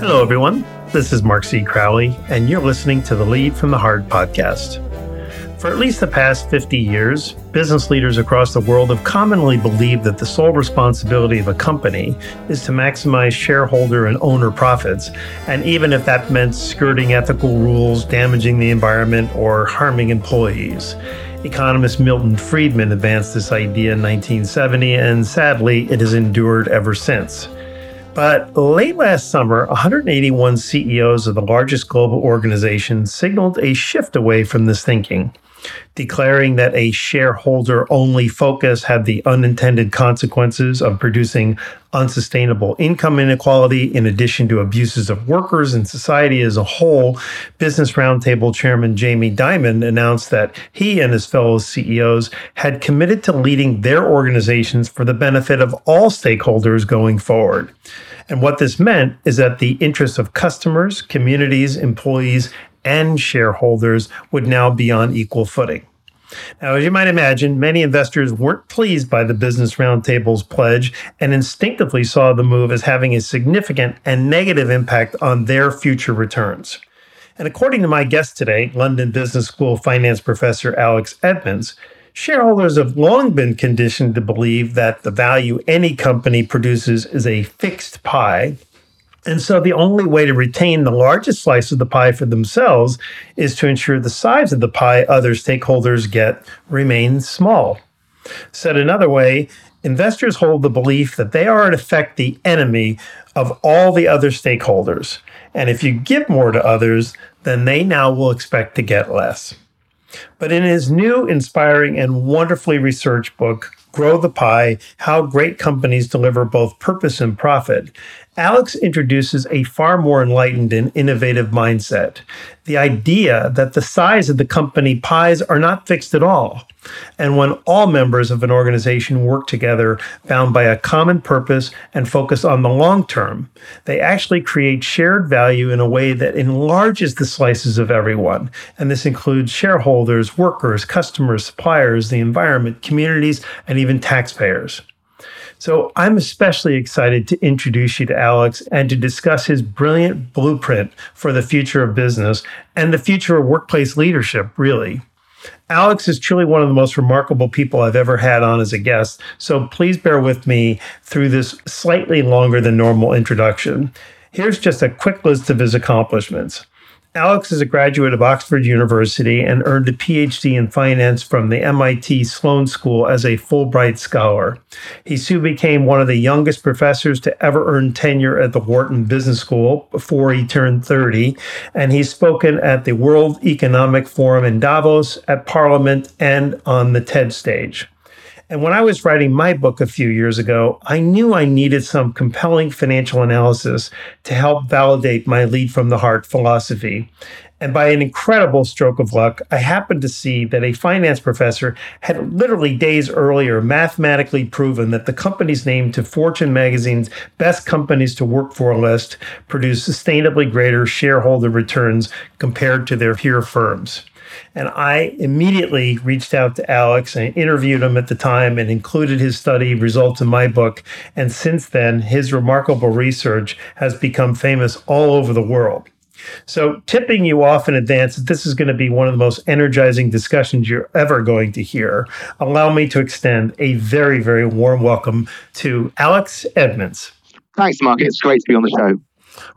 Hello, everyone. This is Mark C. Crowley, and you're listening to the Lead from the Heart podcast. For at least the past 50 years, business leaders across the world have commonly believed that the sole responsibility of a company is to maximize shareholder and owner profits, and even if that meant skirting ethical rules, damaging the environment, or harming employees. Economist Milton Friedman advanced this idea in 1970, and sadly, it has endured ever since. But late last summer, 181 CEOs of the largest global organizations signaled a shift away from this thinking, declaring that a shareholder only focus had the unintended consequences of producing unsustainable income inequality in addition to abuses of workers and society as a whole. Business Roundtable Chairman Jamie Dimon announced that he and his fellow CEOs had committed to leading their organizations for the benefit of all stakeholders going forward. And what this meant is that the interests of customers, communities, employees, and shareholders would now be on equal footing. Now, as you might imagine, many investors weren't pleased by the Business Roundtable's pledge and instinctively saw the move as having a significant and negative impact on their future returns. And according to my guest today, London Business School finance professor Alex Edmans, Shareholders have long been conditioned to believe that the value any company produces is a fixed pie. And so the only way to retain the largest slice of the pie for themselves is to ensure the size of the pie other stakeholders get remains small. Said another way, investors hold the belief that they are in effect the enemy of all the other stakeholders. And if you give more to others, then they now will expect to get less. But in his new, inspiring, and wonderfully researched book, Grow the Pie How Great Companies Deliver Both Purpose and Profit, Alex introduces a far more enlightened and innovative mindset. The idea that the size of the company pies are not fixed at all. And when all members of an organization work together, bound by a common purpose and focus on the long term, they actually create shared value in a way that enlarges the slices of everyone. And this includes shareholders, workers, customers, suppliers, the environment, communities, and even taxpayers. So I'm especially excited to introduce you to Alex and to discuss his brilliant blueprint for the future of business and the future of workplace leadership, really. Alex is truly one of the most remarkable people I've ever had on as a guest, so please bear with me through this slightly longer than normal introduction. Here's just a quick list of his accomplishments. Alex is a graduate of Oxford University and earned a PhD in finance from the MIT Sloan School as a Fulbright scholar. He soon became one of the youngest professors to ever earn tenure at the Wharton Business School before he turned 30, and he's spoken at the World Economic Forum in Davos, at Parliament, and on the TED stage. And when I was writing my book a few years ago, I knew I needed some compelling financial analysis to help validate my lead from the heart philosophy. And by an incredible stroke of luck, I happened to see that a finance professor had literally days earlier mathematically proven that the companies named to Fortune magazine's best companies to work for list produce sustainably greater shareholder returns compared to their peer firms. And I immediately reached out to Alex and interviewed him at the time and included his study results in my book. And since then, his remarkable research has become famous all over the world. So, tipping you off in advance that this is going to be one of the most energizing discussions you're ever going to hear, allow me to extend a very, very warm welcome to Alex Edmans. Thanks, Mark. It's great to be on the show.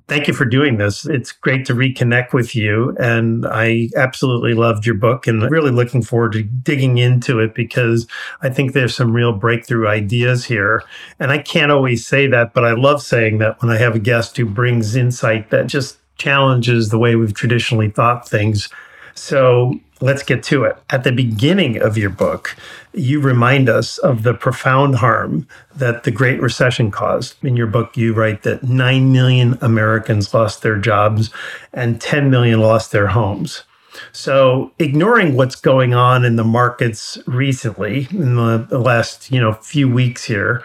Thank you for doing this. It's great to reconnect with you. And I absolutely loved your book and really looking forward to digging into it because I think there's some real breakthrough ideas here. And I can't always say that, but I love saying that when I have a guest who brings insight that just challenges the way we've traditionally thought things. So let's get to it. At the beginning of your book, you remind us of the profound harm that the Great Recession caused. In your book, you write that 9 million Americans lost their jobs and 10 million lost their homes. So, ignoring what's going on in the markets recently, in the last you know few weeks here,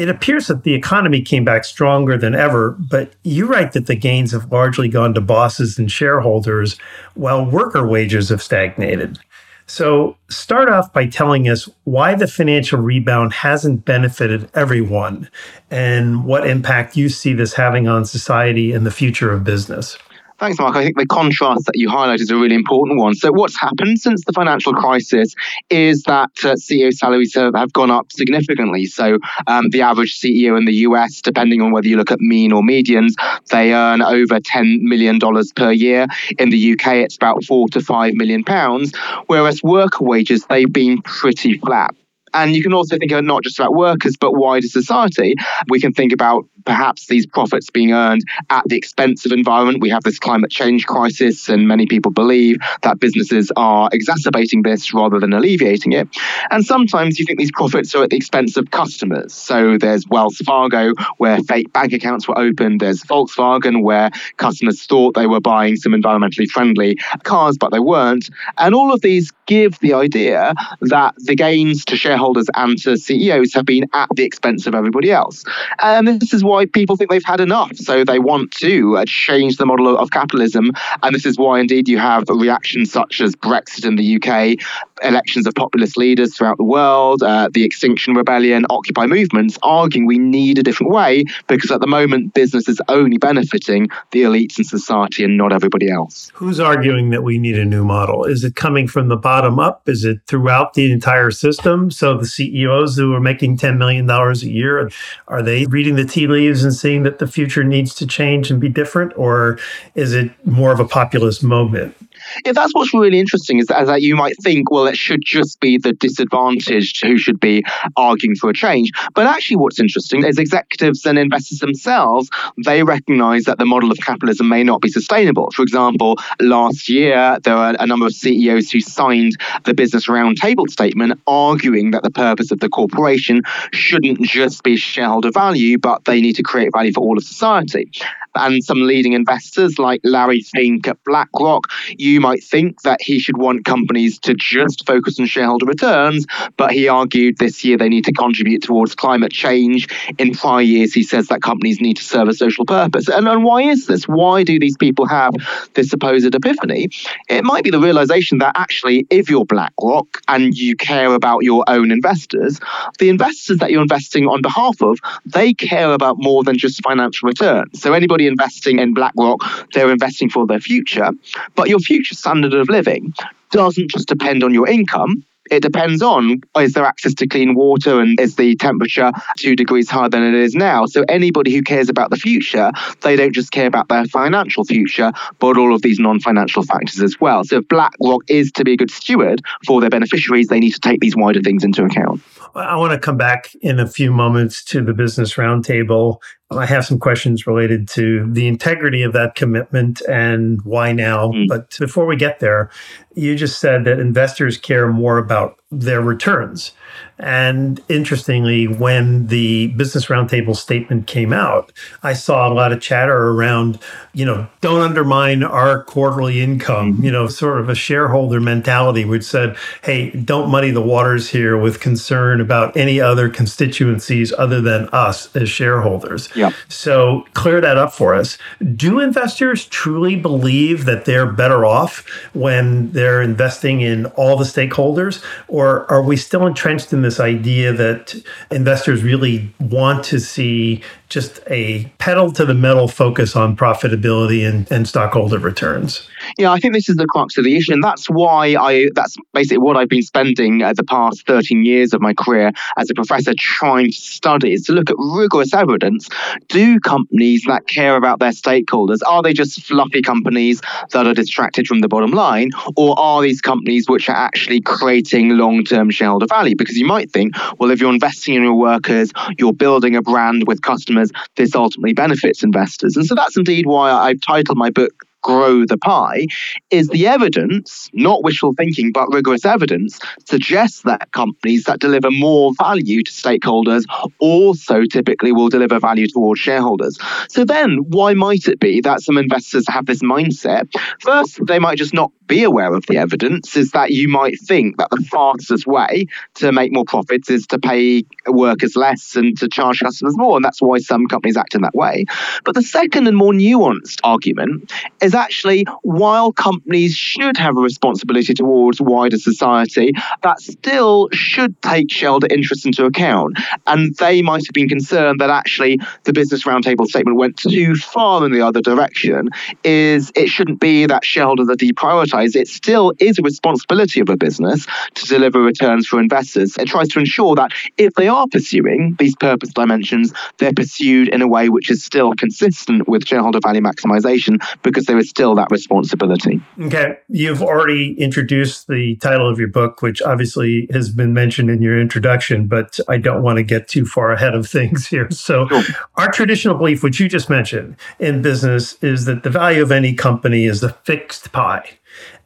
it appears that the economy came back stronger than ever, but you write that the gains have largely gone to bosses and shareholders while worker wages have stagnated. So, start off by telling us why the financial rebound hasn't benefited everyone and what impact you see this having on society and the future of business. Thanks, Mark. I think the contrast that you highlight is a really important one. So, what's happened since the financial crisis is that uh, CEO salaries have, have, gone up significantly. So, um, the average CEO in the US, depending on whether you look at mean or medians, they earn over $10 million per year. In the UK, it's about four to five million pounds, whereas worker wages, they've been pretty flat. And you can also think of not just about workers, but wider society. We can think about perhaps these profits being earned at the expense of environment. We have this climate change crisis, and many people believe that businesses are exacerbating this rather than alleviating it. And sometimes you think these profits are at the expense of customers. So there's Wells Fargo, where fake bank accounts were opened. There's Volkswagen, where customers thought they were buying some environmentally friendly cars, but they weren't. And all of these give the idea that the gains to shareholders and to CEOs have been at the expense of everybody else. And this is why people think they've had enough. So they want to uh, change the model of capitalism. And this is why, indeed, you have reactions such as Brexit in the UK, elections of populist leaders throughout the world, uh, the Extinction Rebellion, Occupy movements, arguing we need a different way because at the moment business is only benefiting the elites in society and not everybody else. Who's arguing that we need a new model? Is it coming from the bottom up? Is it throughout the entire system? So the CEOs who are making $10 million a year, are they reading the tea leaves and seeing that the future needs to change and be different? Or is it more of a populist movement? Yeah, that's what's really interesting is that, is that you might think, well, it should just be the disadvantaged who should be arguing for a change. But actually, what's interesting is executives and investors themselves, they recognize that the model of capitalism may not be sustainable. For example, last year, there were a number of CEOs who signed the Business Roundtable statement arguing that the purpose of the corporation shouldn't just be shareholder value, but they need to create value for all of society and some leading investors like Larry Fink at BlackRock, you might think that he should want companies to just focus on shareholder returns, but he argued this year they need to contribute towards climate change. In prior years, he says that companies need to serve a social purpose. And, and why is this? Why do these people have this supposed epiphany? It might be the realization that actually, if you're BlackRock and you care about your own investors, the investors that you're investing on behalf of, they care about more than just financial returns. So anybody investing in BlackRock, they're investing for their future. But your future standard of living doesn't just depend on your income, it depends on is there access to clean water and is the temperature two degrees higher than it is now. So anybody who cares about the future, they don't just care about their financial future, but all of these non-financial factors as well. So if BlackRock is to be a good steward for their beneficiaries, they need to take these wider things into account. I want to come back in a few moments to the business roundtable. I have some questions related to the integrity of that commitment and why now. Mm. But before we get there, you just said that investors care more about their returns. And interestingly, when the Business Roundtable statement came out, I saw a lot of chatter around, you know, don't undermine our quarterly income, mm-hmm. you know, sort of a shareholder mentality, which said, hey, don't muddy the waters here with concern about any other constituencies other than us as shareholders. Yeah. So clear that up for us. Do investors truly believe that they're better off when they're investing in all the stakeholders? Or are we still entrenched in this idea that investors really want to see just a pedal to the metal focus on profitability and, and stockholder returns. Yeah, I think this is the crux of the issue. And that's why I, that's basically what I've been spending uh, the past 13 years of my career as a professor trying to study is to look at rigorous evidence. Do companies that care about their stakeholders, are they just fluffy companies that are distracted from the bottom line? Or are these companies which are actually creating long term shareholder value? Because you might think, well, if you're investing in your workers, you're building a brand with customers customers, this ultimately benefits investors. And so that's indeed why I've titled my book grow the pie is the evidence, not wishful thinking, but rigorous evidence, suggests that companies that deliver more value to stakeholders also typically will deliver value towards shareholders. So then, why might it be that some investors have this mindset? First, they might just not be aware of the evidence is that you might think that the fastest way to make more profits is to pay workers less and to charge customers more. And that's why some companies act in that way. But the second and more nuanced argument is actually while companies should have a responsibility towards wider society, that still should take shareholder interests into account. And they might have been concerned that actually the Business Roundtable statement went too far in the other direction, is it shouldn't be that shareholders are deprioritized. It still is a responsibility of a business to deliver returns for investors. It tries to ensure that if they are pursuing these purpose dimensions, they're pursued in a way which is still consistent with shareholder value maximization because there is still that responsibility. Okay. You've already introduced the title of your book, which obviously has been mentioned in your introduction, but I don't want to get too far ahead of things here. So, sure. our traditional belief, which you just mentioned in business, is that the value of any company is the fixed pie.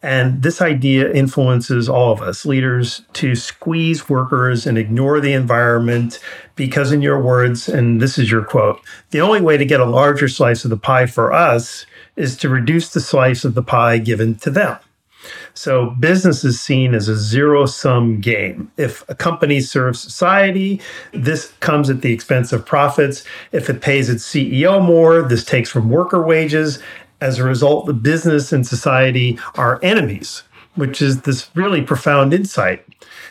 And this idea influences all of us leaders to squeeze workers and ignore the environment because, in your words, and this is your quote, the only way to get a larger slice of the pie for us is to reduce the slice of the pie given to them. So business is seen as a zero sum game. If a company serves society, this comes at the expense of profits. If it pays its CEO more, this takes from worker wages. As a result, the business and society are enemies, which is this really profound insight.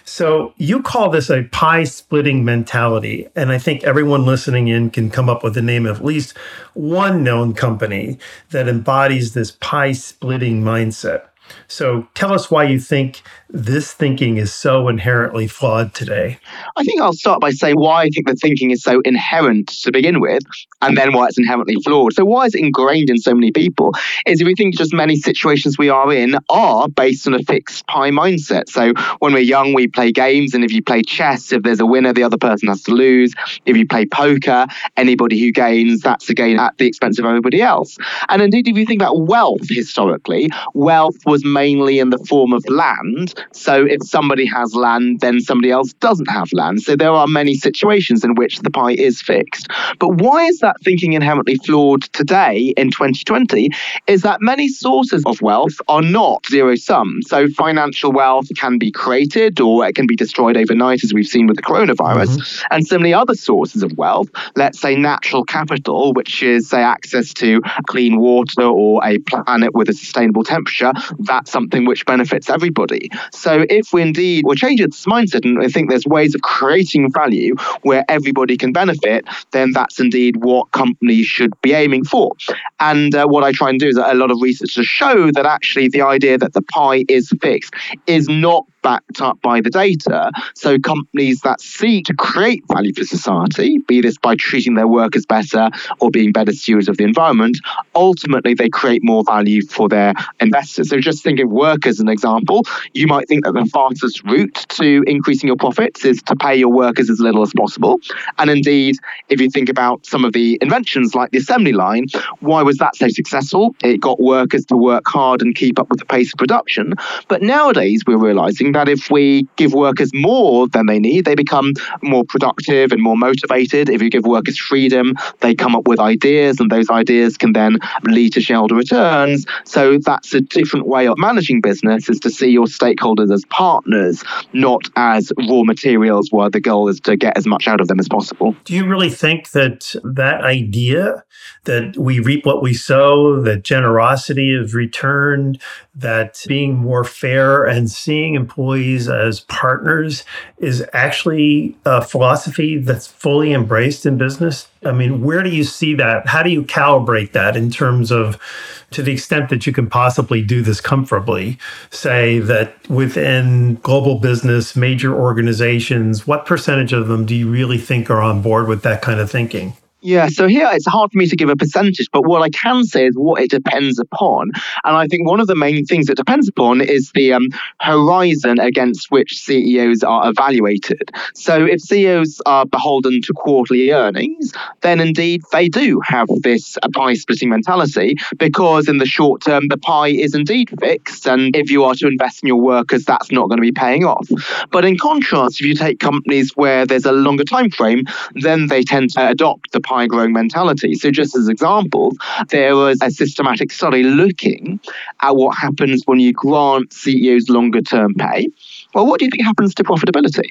So you call this a pie splitting mentality. And I think everyone listening in can come up with the name of at least one known company that embodies this pie splitting mindset. So tell us why you think this thinking is so inherently flawed today. I think I'll start by saying why I think the thinking is so inherent to begin with, and then why it's inherently flawed. So, why is it ingrained in so many people? Is if we think just many situations we are in are based on a fixed pie mindset. So, when we're young, we play games, and if you play chess, if there's a winner, the other person has to lose. If you play poker, anybody who gains, that's a gain at the expense of everybody else. And indeed, if you think about wealth historically, wealth was mainly in the form of land so if somebody has land, then somebody else doesn't have land. So there are many situations in which the pie is fixed. But why is that thinking inherently flawed today in 2020? Is that many sources of wealth are not zero sum. So financial wealth can be created or it can be destroyed overnight, as we've seen with the coronavirus. Mm-hmm. And similarly, other sources of wealth, let's say natural capital, which is, say, access to clean water or a planet with a sustainable temperature, that's something which benefits everybody. So if we indeed will change its mindset and I think there's ways of creating value where everybody can benefit, then that's indeed what companies should be aiming for. And uh, what I try and do is a lot of research to show that actually the idea that the pie is fixed is not backed up by the data. So companies that seek to create value for society, be this by treating their workers better or being better stewards of the environment, ultimately they create more value for their investors. So just think of work as an example. You might think that the fastest route to increasing your profits is to pay your workers as little as possible. And indeed, if you think about some of the inventions like the assembly line, why was that so successful? It got workers to work hard and keep up with the pace of production. But nowadays, we're realizing that if we give workers more than they need, they become more productive and more motivated. If you give workers freedom, they come up with ideas, and those ideas can then lead to shareholder returns. So that's a different way of managing business is to see your stakeholders as partners, not as raw materials where the goal is to get as much out of them as possible. Do you really think that that idea that we reap what we sow, that generosity is returned, that being more fair and seeing employees as partners is actually a philosophy that's fully embraced in business? I mean, where do you see that? How do you calibrate that in terms of, to the extent that you can possibly do this comfortably, say that within global business, major organizations, what percentage of them do you really think are on board with that kind of thinking? Yeah, so here it's hard for me to give a percentage, but what I can say is what it depends upon. And I think one of the main things it depends upon is the um, horizon against which CEOs are evaluated. So if CEOs are beholden to quarterly earnings, then indeed they do have this uh, pie splitting mentality because in the short term, the pie is indeed fixed. And if you are to invest in your workers, that's not going to be paying off. But in contrast, if you take companies where there's a longer time frame, then they tend to adopt the pie high growing mentality. So, just as examples, there was a systematic study looking at what happens when you grant CEOs longer term pay. Well, what do you think happens to profitability?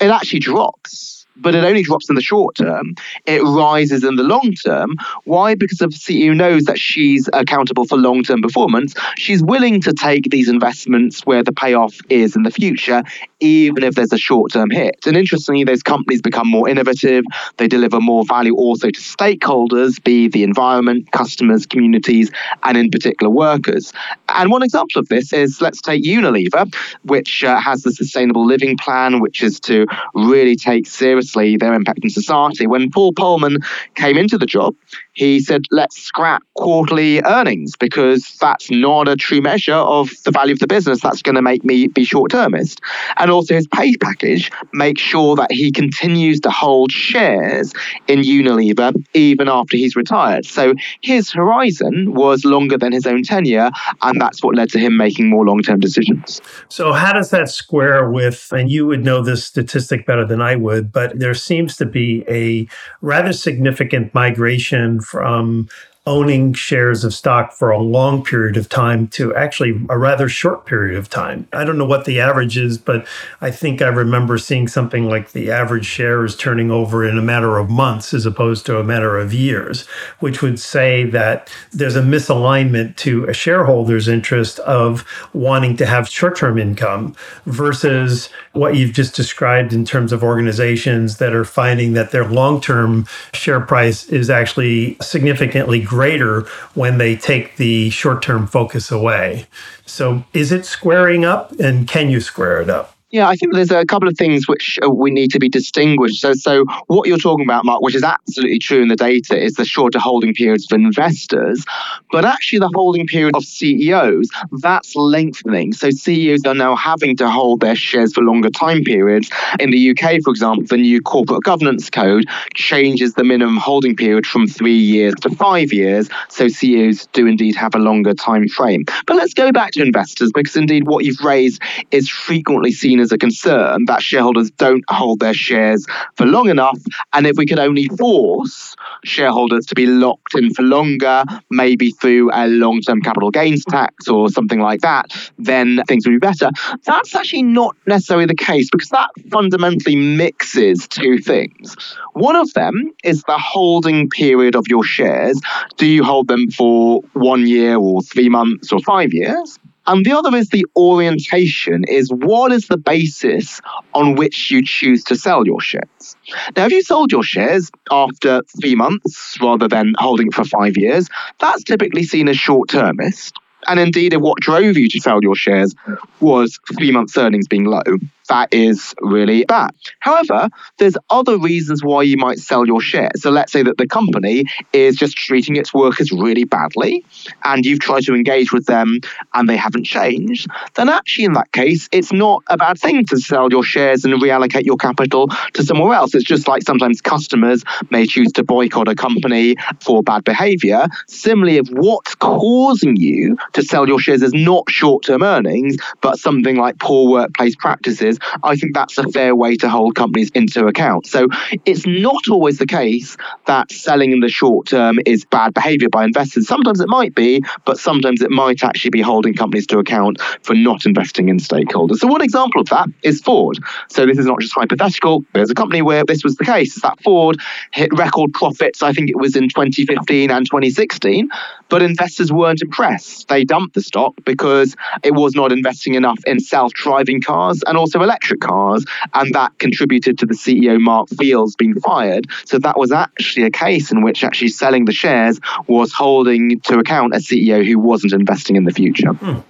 It actually drops but it only drops in the short term. It rises in the long term. Why? Because the CEO knows that she's accountable for long term performance. She's willing to take these investments where the payoff is in the future, even if there's a short term hit. And interestingly, those companies become more innovative. They deliver more value also to stakeholders, be the environment, customers, communities, and in particular workers. And one example of this is let's take Unilever, which uh, has the Sustainable Living Plan, which is to really take seriously their impact in society. When Paul Polman came into the job, he said, let's scrap quarterly earnings because that's not a true measure of the value of the business. That's going to make me be short termist. And also, his pay package makes sure that he continues to hold shares in Unilever even after he's retired. So his horizon was longer than his own tenure, and that's what led to him making more long term decisions. So, how does that square with, and you would know this statistic better than I would, but there seems to be a rather significant migration from owning shares of stock for a long period of time to actually a rather short period of time. I don't know what the average is, but I think I remember seeing something like the average share is turning over in a matter of months as opposed to a matter of years, which would say that there's a misalignment to a shareholder's interest of wanting to have short term income versus what you've just described in terms of organizations that are finding that their long term share price is actually significantly greater when they take the short term focus away. So, is it squaring up and can you square it up? Yeah, I think there's a couple of things which uh, we need to be distinguished. So, so what you're talking about, Mark, which is absolutely true in the data, is the shorter holding periods for investors, but actually the holding period of CEOs that's lengthening. So CEOs are now having to hold their shares for longer time periods. In the UK, for example, the new corporate governance code changes the minimum holding period from three years to five years. So CEOs do indeed have a longer time frame. But let's go back to investors because indeed what you've raised is frequently seen seen as a concern that shareholders don't hold their shares for long enough. And if we could only force shareholders to be locked in for longer, maybe through a long term capital gains tax or something like that, then things would be better. That's actually not necessarily the case because that fundamentally mixes two things. One of them is the holding period of your shares. Do you hold them for one year or three months or five years? And the other is the orientation, is what is the basis on which you choose to sell your shares? Now, if you sold your shares after three months rather than holding for five years, that's typically seen as short termist. And indeed, what drove you to sell your shares was three months' earnings being low, that is really bad. However, there's other reasons why you might sell your shares. So let's say that the company is just treating its workers really badly, and you've tried to engage with them and they haven't changed, then actually in that case, it's not a bad thing to sell your shares and reallocate your capital to somewhere else. It's just like sometimes customers may choose to boycott a company for bad behavior. Similarly, if what's causing you to sell your shares is not short term earnings, but something like poor workplace practices, I think that's a fair way to hold companies into account. So it's not always the case that selling in the short term is bad behavior by investors. Sometimes it might be, but sometimes it might actually be holding companies to account for not investing in stakeholders. So one example of that is Ford. So this is not just hypothetical. There's a company where this was the case. Is that Ford hit record profits, I think it was in 2015 and 2016, but investors weren't impressed. They dumped the stock because it was not investing enough in self-driving cars and also electric cars, and that contributed to the CEO Mark Fields being fired. So that was actually a case in which actually selling the shares was holding to account a CEO who wasn't investing in the future. Hmm.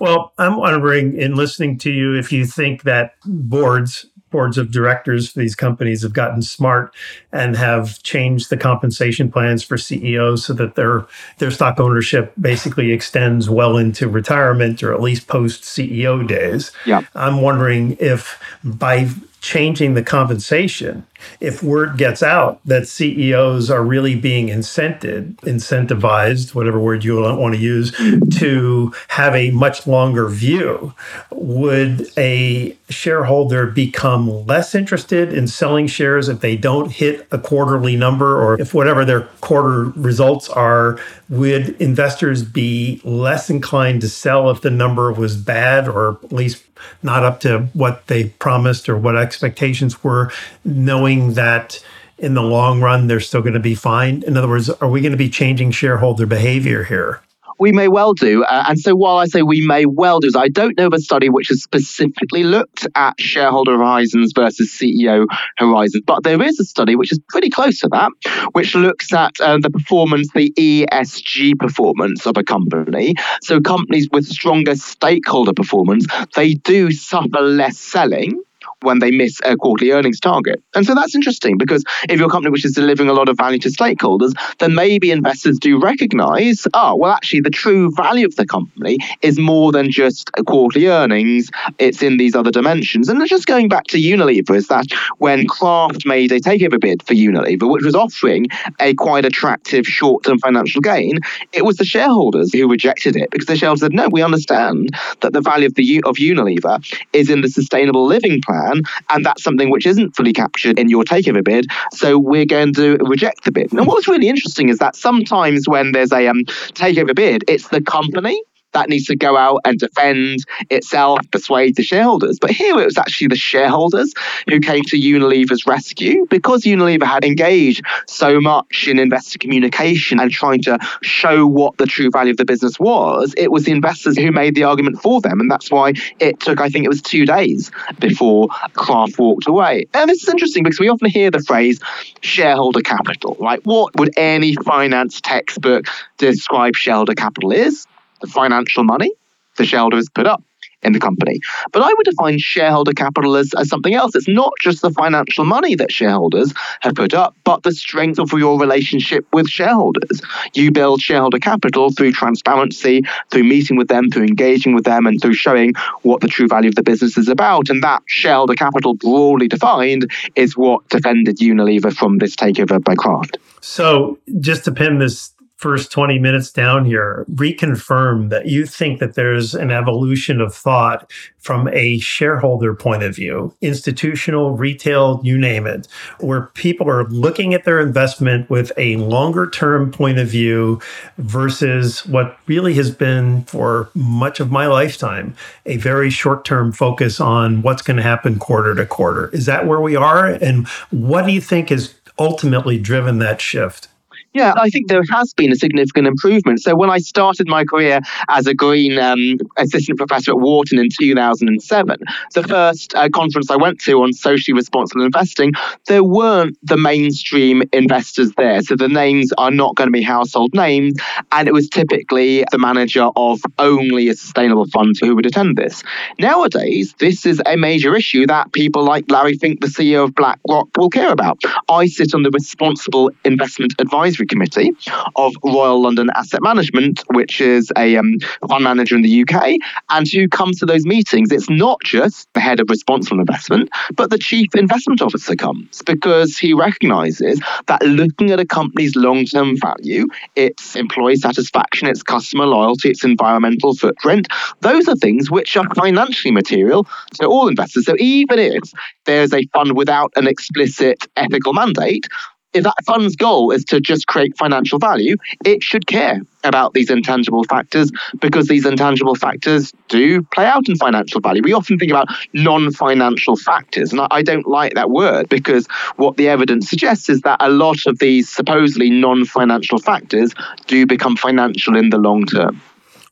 Well, I'm wondering in listening to you if you think that boards boards of directors for these companies have gotten smart and have changed the compensation plans for CEOs so that their their stock ownership basically extends well into retirement or at least post CEO days. Yeah. I'm wondering if by changing the compensation, if word gets out that CEOs are really being incented, incentivized, whatever word you want to use, to have a much longer view, would a shareholder become less interested in selling shares if they don't hit a quarterly number or if whatever their quarter results are? Would investors be less inclined to sell if the number was bad or at least not up to what they promised or what expectations were, knowing that in the long run they're still going to be fine? In other words, are we going to be changing shareholder behavior here? We may well do. Uh, and so while I say we may well do, I don't know of a study which has specifically looked at shareholder horizons versus CEO horizons. But there is a study which is pretty close to that, which looks at uh, the performance, the ESG performance of a company. So companies with stronger stakeholder performance, they do suffer less selling when they miss a quarterly earnings target. And so that's interesting because if you're company which is delivering a lot of value to stakeholders, then maybe investors do recognize, oh, well, actually, the true value of the company is more than just a quarterly earnings, it's in these other dimensions. And just going back to Unilever, is that when Kraft made a takeover bid for Unilever, which was offering a quite attractive short term financial gain, it was the shareholders who rejected it because the shareholders said, no, we understand that the value of, the, of Unilever is in the sustainable living plan plan, and that's something which isn't fully captured in your takeover bid. So we're going to reject the bid. And what's really interesting is that sometimes when there's a um, takeover bid, it's the company that needs to go out and defend itself, persuade the shareholders. But here it was actually the shareholders who came to Unilever's rescue because Unilever had engaged so much in investor communication and trying to show what the true value of the business was. It was the investors who made the argument for them. And that's why it took, I think it was two days before Kraft walked away. And this is interesting because we often hear the phrase shareholder capital, right? What would any finance textbook describe shareholder capital is? The financial money the shareholders put up in the company. But I would define shareholder capital as, as something else. It's not just the financial money that shareholders have put up, but the strength of your relationship with shareholders. You build shareholder capital through transparency, through meeting with them, through engaging with them, and through showing what the true value of the business is about. And that shareholder capital, broadly defined, is what defended Unilever from this takeover by Kraft. So, just to pin this first 20 minutes down here reconfirm that you think that there's an evolution of thought from a shareholder point of view, institutional, retail, you name it, where people are looking at their investment with a longer term point of view versus what really has been for much of my lifetime a very short term focus on what's going to happen quarter to quarter. Is that where we are? And what do you think has ultimately driven that shift? Yeah, I think there has been a significant improvement. So when I started my career as a green um, assistant professor at Wharton in 2007, the first uh, conference I went to on socially responsible investing, there weren't the mainstream investors there. So the names are not going to be household names. And it was typically the manager of only a sustainable fund who would attend this. Nowadays, this is a major issue that people like Larry Fink, the CEO of BlackRock, will care about. I sit on the Responsible Investment Advisory Advisory Committee of Royal London Asset Management, which is a um, fund manager in the UK, and who comes to those meetings. It's not just the head of responsible investment, but the chief investment officer comes because he recognizes that looking at a company's long term value, its employee satisfaction, its customer loyalty, its environmental footprint, those are things which are financially material to all investors. So even if there's a fund without an explicit ethical mandate, if that fund's goal is to just create financial value, it should care about these intangible factors because these intangible factors do play out in financial value. We often think about non financial factors, and I don't like that word because what the evidence suggests is that a lot of these supposedly non financial factors do become financial in the long term.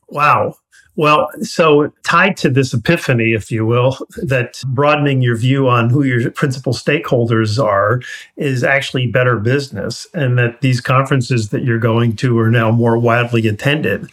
Wow. Well, so tied to this epiphany, if you will, that broadening your view on who your principal stakeholders are is actually better business, and that these conferences that you're going to are now more widely attended.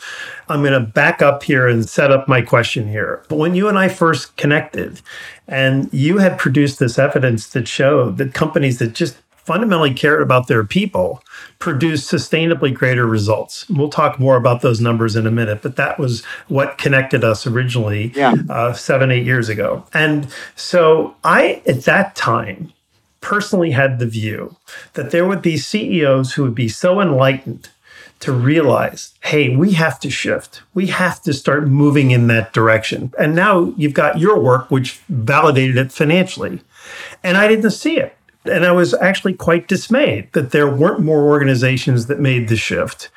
I'm going to back up here and set up my question here. But When you and I first connected, and you had produced this evidence that showed that companies that just fundamentally cared about their people produced sustainably greater results. We'll talk more about those numbers in a minute, but that was what connected us originally yeah. uh, seven, eight years ago. And so I, at that time, personally had the view that there would be CEOs who would be so enlightened to realize, hey, we have to shift. We have to start moving in that direction. And now you've got your work, which validated it financially. And I didn't see it. And I was actually quite dismayed that there weren't more organizations that made the shift.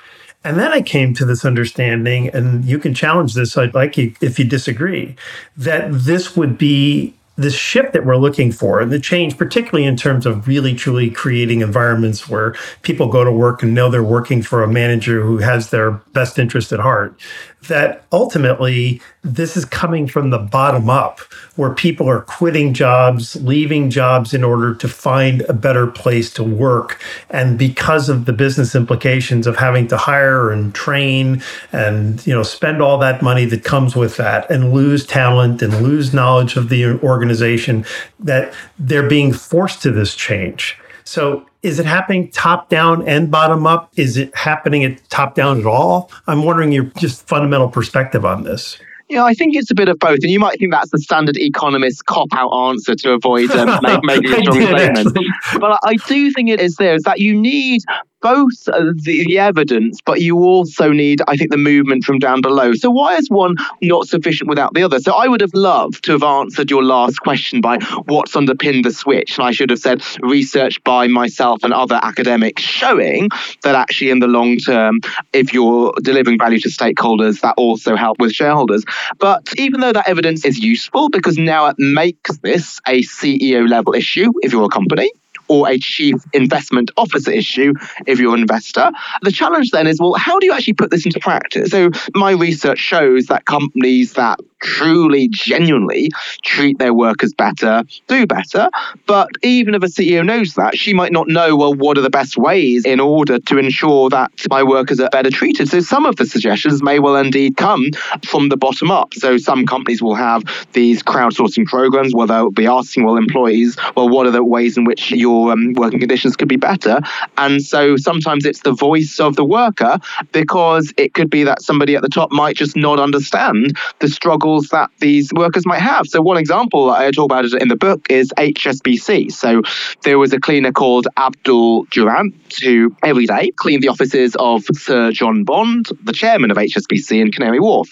And then I came to this understanding, and you can challenge this, I'd like you if you disagree, that this would be the shift that we're looking for and the change, particularly in terms of really truly creating environments where people go to work and know they're working for a manager who has their best interest at heart, that ultimately this is coming from the bottom up, where people are quitting jobs, leaving jobs in order to find a better place to work. And because of the business implications of having to hire and train and you know spend all that money that comes with that and lose talent and lose knowledge of the organization, that they're being forced to this change. So is it happening top down and bottom up? Is it happening at top down at all? I'm wondering your just fundamental perspective on this. Yeah, I think it's a bit of both, and you might think that's the standard economist cop out answer to avoid um, making a strong statement. But I do think it is there is that you need both the, the, evidence, but you also need, I think, the movement from down below. So why is one not sufficient without the other? So I would have loved to have answered your last question by what's underpinned the switch. And I should have said research by myself and other academics showing that actually in the long term, if you're delivering value to stakeholders, that also helps with shareholders. But even though that evidence is useful because now it makes this a CEO level issue if you're a company, or a chief investment officer issue if you're an investor. The challenge then is well, how do you actually put this into practice? So, my research shows that companies that truly, genuinely treat their workers better do better. But even if a CEO knows that, she might not know, well, what are the best ways in order to ensure that my workers are better treated. So, some of the suggestions may well indeed come from the bottom up. So, some companies will have these crowdsourcing programs where they'll be asking, well, employees, well, what are the ways in which your um, working conditions could be better. And so sometimes it's the voice of the worker because it could be that somebody at the top might just not understand the struggles that these workers might have. So one example I talk about in the book is HSBC. So there was a cleaner called Abdul Durrant who every day cleaned the offices of Sir John Bond, the chairman of HSBC in Canary Wharf.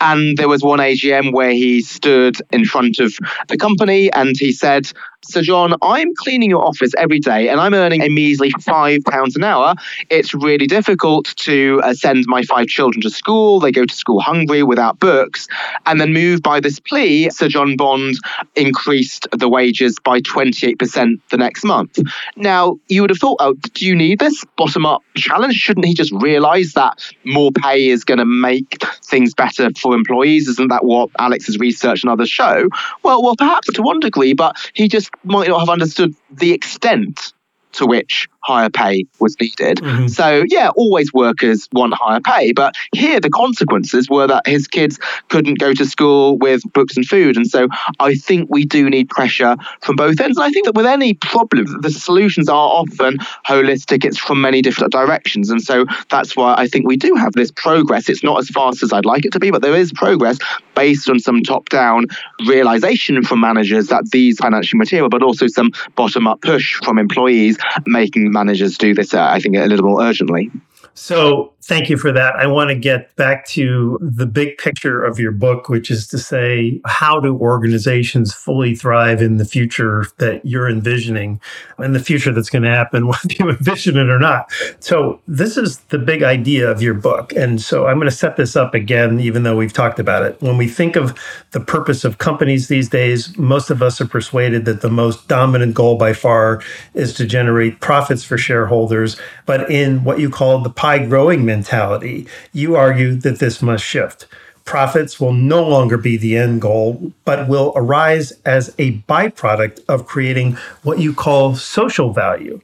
And there was one AGM where he stood in front of the company and he said, Sir John, I'm cleaning your office every day and I'm earning a measly five pounds an hour. It's really difficult to uh, send my five children to school. They go to school hungry without books. And then moved by this plea, Sir John Bond increased the wages by 28% the next month. Now, you would have thought, oh, do you need this bottom up challenge? Shouldn't he just realize that more pay is going to make things better for employees? Isn't that what Alex's research and others show? Well, well, perhaps to one degree, but he just might not have understood the extent to which higher pay was needed. Mm-hmm. So, yeah, always workers want higher pay. But here, the consequences were that his kids couldn't go to school with books and food. And so, I think we do need pressure from both ends. And I think that with any problem, the solutions are often holistic, it's from many different directions. And so, that's why I think we do have this progress. It's not as fast as I'd like it to be, but there is progress based on some top down realization from managers that these financial material, but also some bottom up push from employees making managers do this, uh, I think, a little more urgently. So, thank you for that. I want to get back to the big picture of your book, which is to say, how do organizations fully thrive in the future that you're envisioning and the future that's going to happen, whether you envision it or not? So, this is the big idea of your book. And so, I'm going to set this up again, even though we've talked about it. When we think of the purpose of companies these days, most of us are persuaded that the most dominant goal by far is to generate profits for shareholders. But in what you call the pie growing mentality, you argue that this must shift. Profits will no longer be the end goal, but will arise as a byproduct of creating what you call social value.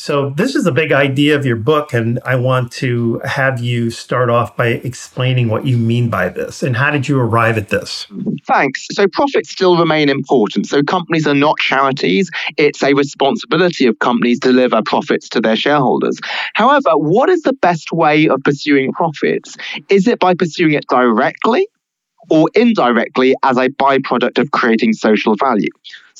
So, this is a big idea of your book, and I want to have you start off by explaining what you mean by this and how did you arrive at this? Thanks. So, profits still remain important. So, companies are not charities. It's a responsibility of companies to deliver profits to their shareholders. However, what is the best way of pursuing profits? Is it by pursuing it directly or indirectly as a byproduct of creating social value?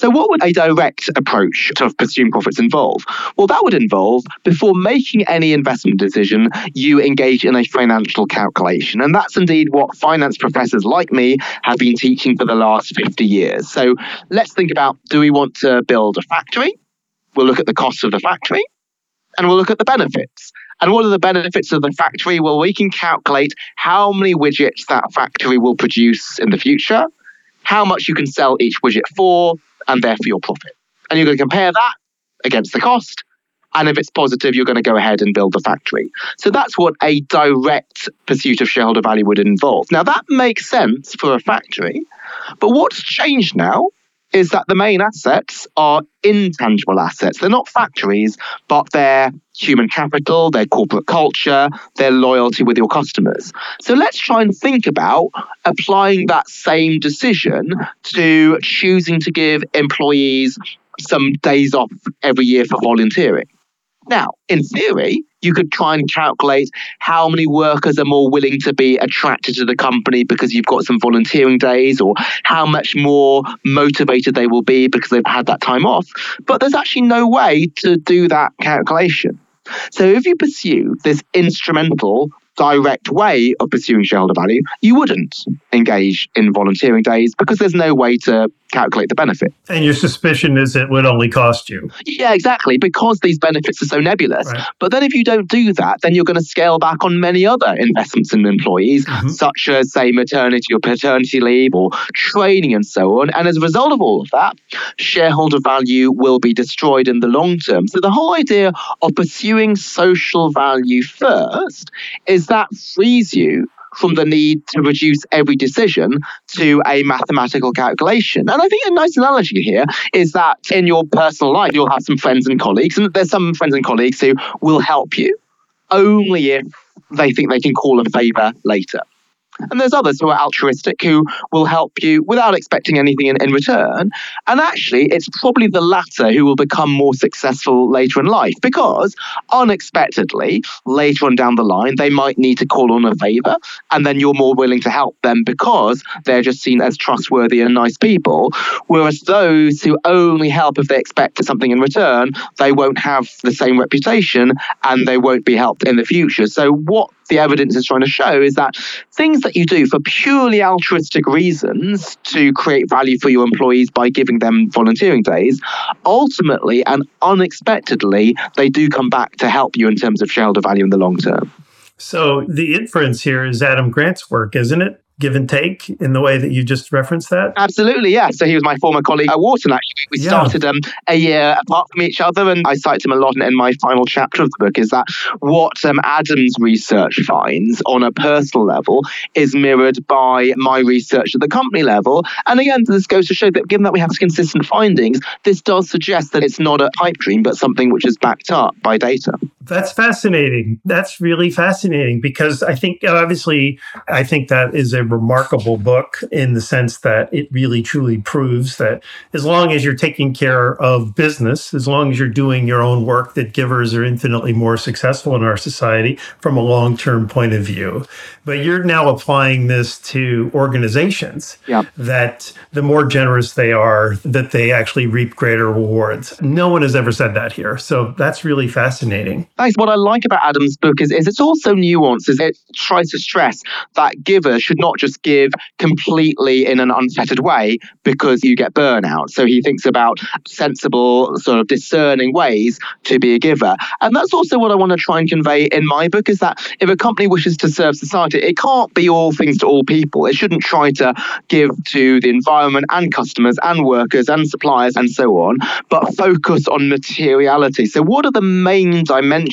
So, what would a direct approach to pursuing profits involve? Well, that would involve before making any investment decision, you engage in a financial calculation. And that's indeed what finance professors like me have been teaching for the last 50 years. So, let's think about do we want to build a factory? We'll look at the cost of the factory and we'll look at the benefits. And what are the benefits of the factory? Well, we can calculate how many widgets that factory will produce in the future, how much you can sell each widget for, and therefore your profit. And you're going to compare that against the cost. And if it's positive, you're going to go ahead and build the factory. So that's what a direct pursuit of shareholder value would involve. Now, that makes sense for a factory. But what's changed now is that the main assets are intangible assets. They're not factories, but they're human capital, their corporate culture, their loyalty with your customers. So let's try and think about applying that same decision to choosing to give employees some days off every year for volunteering. Now, in theory, you could try and calculate how many workers are more willing to be attracted to the company because you've got some volunteering days, or how much more motivated they will be because they've had that time off. But there's actually no way to do that calculation. So if you pursue this instrumental direct way of pursuing shareholder value, you wouldn't engage in volunteering days because there's no way to calculate the benefit. And your suspicion is it would only cost you. Yeah, exactly, because these benefits are so nebulous. Right. But then if you don't do that, then you're going to scale back on many other investments in employees, mm-hmm. such as, say, maternity or paternity leave or training and so on. And as a result of all of that, shareholder value will be destroyed in the long term. So the whole idea of pursuing social value first is that frees you from the need to reduce every decision to a mathematical calculation. And I think a nice analogy here is that in your personal life, you'll have some friends and colleagues, and there's some friends and colleagues who will help you only if they think they can call a favor later. And there's others who are altruistic who will help you without expecting anything in, in return. And actually, it's probably the latter who will become more successful later in life because unexpectedly, later on down the line, they might need to call on a favor. And then you're more willing to help them because they're just seen as trustworthy and nice people. Whereas those who only help if they expect something in return, they won't have the same reputation and they won't be helped in the future. So, what the evidence is trying to show is that things that you do for purely altruistic reasons to create value for your employees by giving them volunteering days, ultimately and unexpectedly, they do come back to help you in terms of shareholder value in the long term. So the inference here is Adam Grant's work, isn't it? Give and take in the way that you just referenced that? Absolutely, yeah. So he was my former colleague at Wharton, actually. We yeah. started um, a year apart from each other, and I cite him a lot in my final chapter of the book is that what um, Adam's research finds on a personal level is mirrored by my research at the company level. And again, this goes to show that given that we have consistent findings, this does suggest that it's not a pipe dream, but something which is backed up by data. That's fascinating. That's really fascinating because I think, obviously, I think that is a remarkable book in the sense that it really truly proves that as long as you're taking care of business, as long as you're doing your own work, that givers are infinitely more successful in our society from a long term point of view. But you're now applying this to organizations yep. that the more generous they are, that they actually reap greater rewards. No one has ever said that here. So that's really fascinating. Thanks. What I like about Adam's book is, is it's also nuanced. Is it tries to stress that givers should not just give completely in an unfettered way because you get burnout. So he thinks about sensible, sort of discerning ways to be a giver. And that's also what I want to try and convey in my book is that if a company wishes to serve society, it can't be all things to all people. It shouldn't try to give to the environment and customers and workers and suppliers and so on, but focus on materiality. So, what are the main dimensions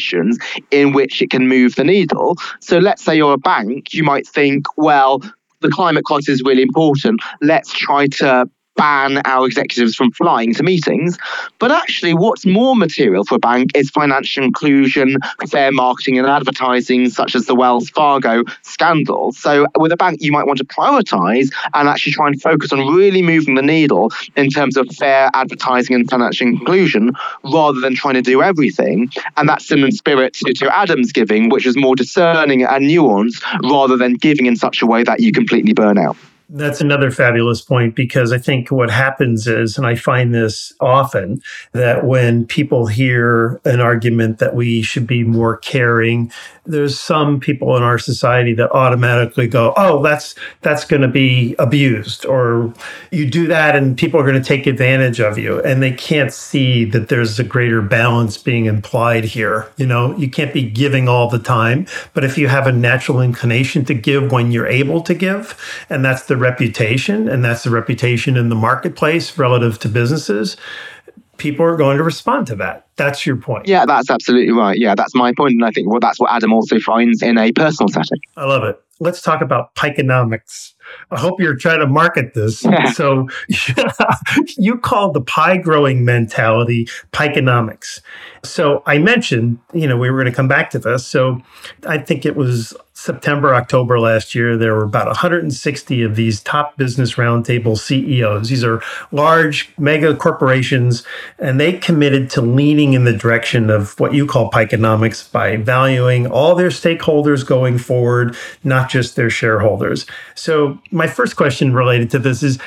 in which it can move the needle? So, let's say you're a bank, you might think, well, the climate crisis is really important. Let's try to ban our executives from flying to meetings. But actually, what's more material for a bank is financial inclusion, fair marketing and advertising, such as the Wells Fargo scandal. So, with a bank, you might want to prioritize and actually try and focus on really moving the needle in terms of fair advertising and financial inclusion rather than trying to do everything. And that's in the spirit to, to Adam's giving, which is more discerning and nuanced rather than giving in such a way that you completely burn out. That's another fabulous point because I think what happens is, and I find this often, that when people hear an argument that we should be more caring, there's some people in our society that automatically go, "Oh, that's that's going to be abused," or you do that and people are going to take advantage of you, and they can't see that there's a greater balance being implied here. You know, you can't be giving all the time, but if you have a natural inclination to give when you're able to give, and that's the reputation, and that's the reputation in the marketplace relative to businesses people are going to respond to that. That's your point. Yeah, that's absolutely right. Yeah, that's my point. And I think well, that's what Adam also finds in a personal setting. I love it. Let's talk about Pieconomics. I hope you're trying to market this. Yeah. So you call the pie growing mentality Pieconomics. So I mentioned, you know, we were going to come back to this. So I think it was September, October last year, there were about 160 of these top business roundtable CEOs. These are large mega corporations, and they committed to leaning in the direction of what you call Pieconomics by valuing all their stakeholders going forward, not just their shareholders. So, my first question related to this is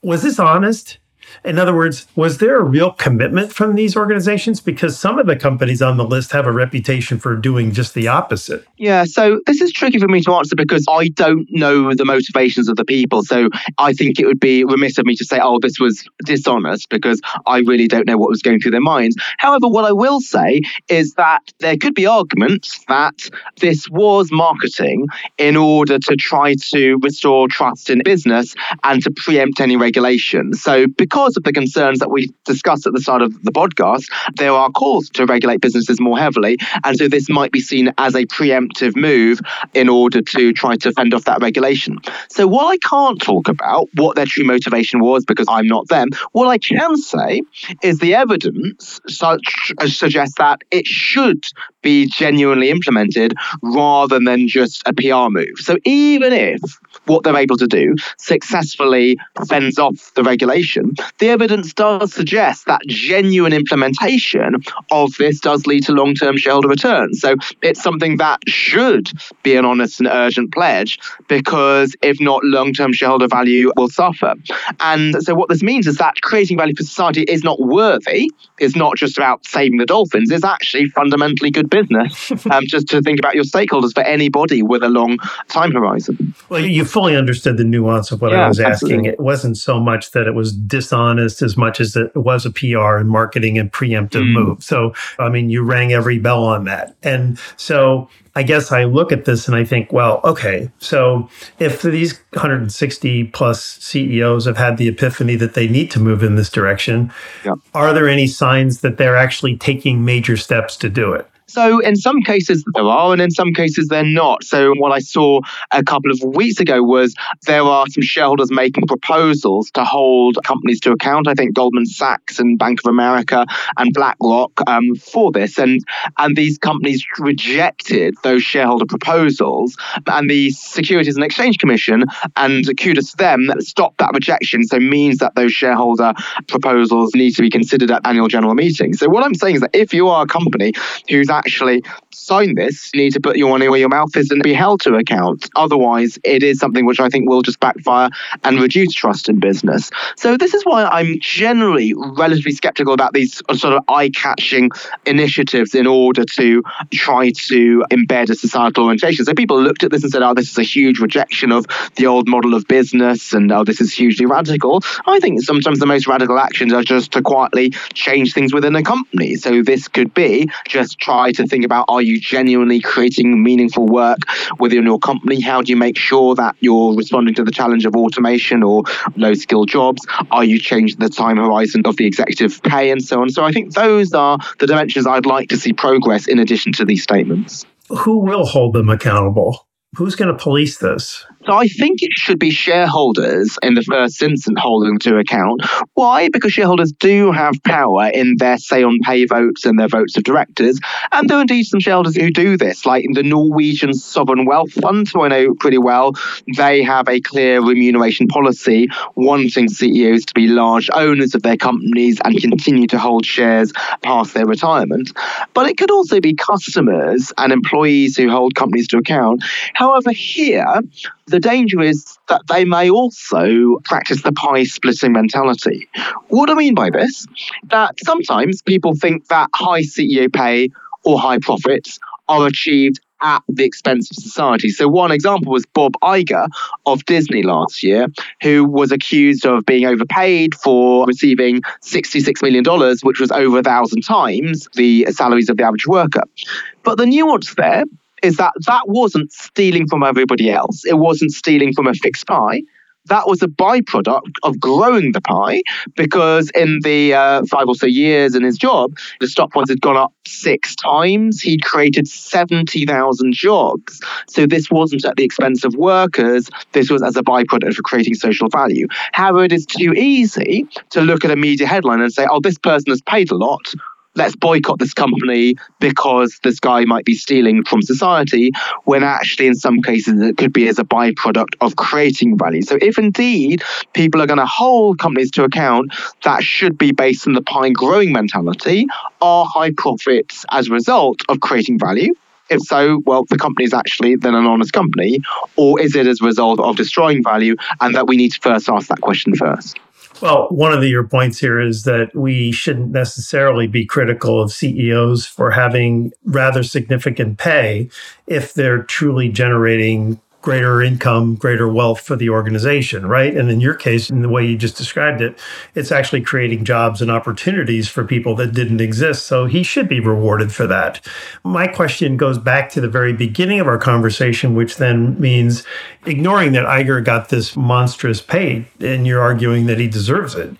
Was this honest? In other words, was there a real commitment from these organizations? Because some of the companies on the list have a reputation for doing just the opposite. Yeah, so this is tricky for me to answer because I don't know the motivations of the people. So I think it would be remiss of me to say, oh, this was dishonest because I really don't know what was going through their minds. However, what I will say is that there could be arguments that this was marketing in order to try to restore trust in business and to preempt any regulation. So because because of the concerns that we discussed at the start of the podcast, there are calls to regulate businesses more heavily. And so this might be seen as a preemptive move in order to try to fend off that regulation. So while I can't talk about what their true motivation was because I'm not them, what I can say is the evidence such suggests that it should be genuinely implemented rather than just a PR move. So even if what they're able to do successfully fends off the regulation, the evidence does suggest that genuine implementation of this does lead to long term shareholder returns. So it's something that should be an honest and urgent pledge because if not, long term shareholder value will suffer. And so what this means is that creating value for society is not worthy, it's not just about saving the dolphins, it's actually fundamentally good business um, just to think about your stakeholders for anybody with a long time horizon. Well, you fully understood the nuance of what yeah, I was asking. Absolutely. It wasn't so much that it was dishonest as much as it was a PR and marketing and preemptive mm. move. So, I mean, you rang every bell on that. And so I guess I look at this and I think, well, okay, so if these 160 plus CEOs have had the epiphany that they need to move in this direction, yeah. are there any signs that they're actually taking major steps to do it? So in some cases there are, and in some cases they're not. So what I saw a couple of weeks ago was there are some shareholders making proposals to hold companies to account. I think Goldman Sachs and Bank of America and BlackRock um, for this, and and these companies rejected those shareholder proposals, and the Securities and Exchange Commission, and kudos to them, stopped that rejection. So means that those shareholder proposals need to be considered at annual general meetings. So what I'm saying is that if you are a company who's actually sign this, you need to put your money where your mouth is and be held to account. Otherwise, it is something which I think will just backfire and reduce trust in business. So, this is why I'm generally relatively skeptical about these sort of eye catching initiatives in order to try to embed a societal orientation. So, people looked at this and said, oh, this is a huge rejection of the old model of business and oh, this is hugely radical. I think sometimes the most radical actions are just to quietly change things within a company. So, this could be just try try to think about are you genuinely creating meaningful work within your company? How do you make sure that you're responding to the challenge of automation or low skill jobs? Are you changing the time horizon of the executive pay and so on? So I think those are the dimensions I'd like to see progress in addition to these statements. Who will hold them accountable? Who's going to police this? So I think it should be shareholders in the first instance holding to account. Why? Because shareholders do have power in their say on pay votes and their votes of directors. And there are indeed some shareholders who do this, like in the Norwegian Sovereign Wealth Fund, who I know pretty well. They have a clear remuneration policy wanting CEOs to be large owners of their companies and continue to hold shares past their retirement. But it could also be customers and employees who hold companies to account. However, here, the danger is that they may also practice the pie splitting mentality. What do I mean by this? That sometimes people think that high CEO pay or high profits are achieved at the expense of society. So, one example was Bob Iger of Disney last year, who was accused of being overpaid for receiving $66 million, which was over a thousand times the salaries of the average worker. But the nuance there is that that wasn't stealing from everybody else. It wasn't stealing from a fixed pie. That was a byproduct of growing the pie because in the uh, five or so years in his job, the stock price had gone up six times. He'd created 70,000 jobs. So this wasn't at the expense of workers. This was as a byproduct of creating social value. However, it is too easy to look at a media headline and say, oh, this person has paid a lot let's boycott this company because this guy might be stealing from society, when actually, in some cases, it could be as a byproduct of creating value. So, if indeed people are going to hold companies to account, that should be based on the pie growing mentality. Are high profits as a result of creating value? If so, well, the company is actually then an honest company, or is it as a result of destroying value? And that we need to first ask that question first. Well, one of the, your points here is that we shouldn't necessarily be critical of CEOs for having rather significant pay if they're truly generating greater income, greater wealth for the organization, right? And in your case, in the way you just described it, it's actually creating jobs and opportunities for people that didn't exist. So he should be rewarded for that. My question goes back to the very beginning of our conversation, which then means ignoring that Iger got this monstrous pay and you're arguing that he deserves it.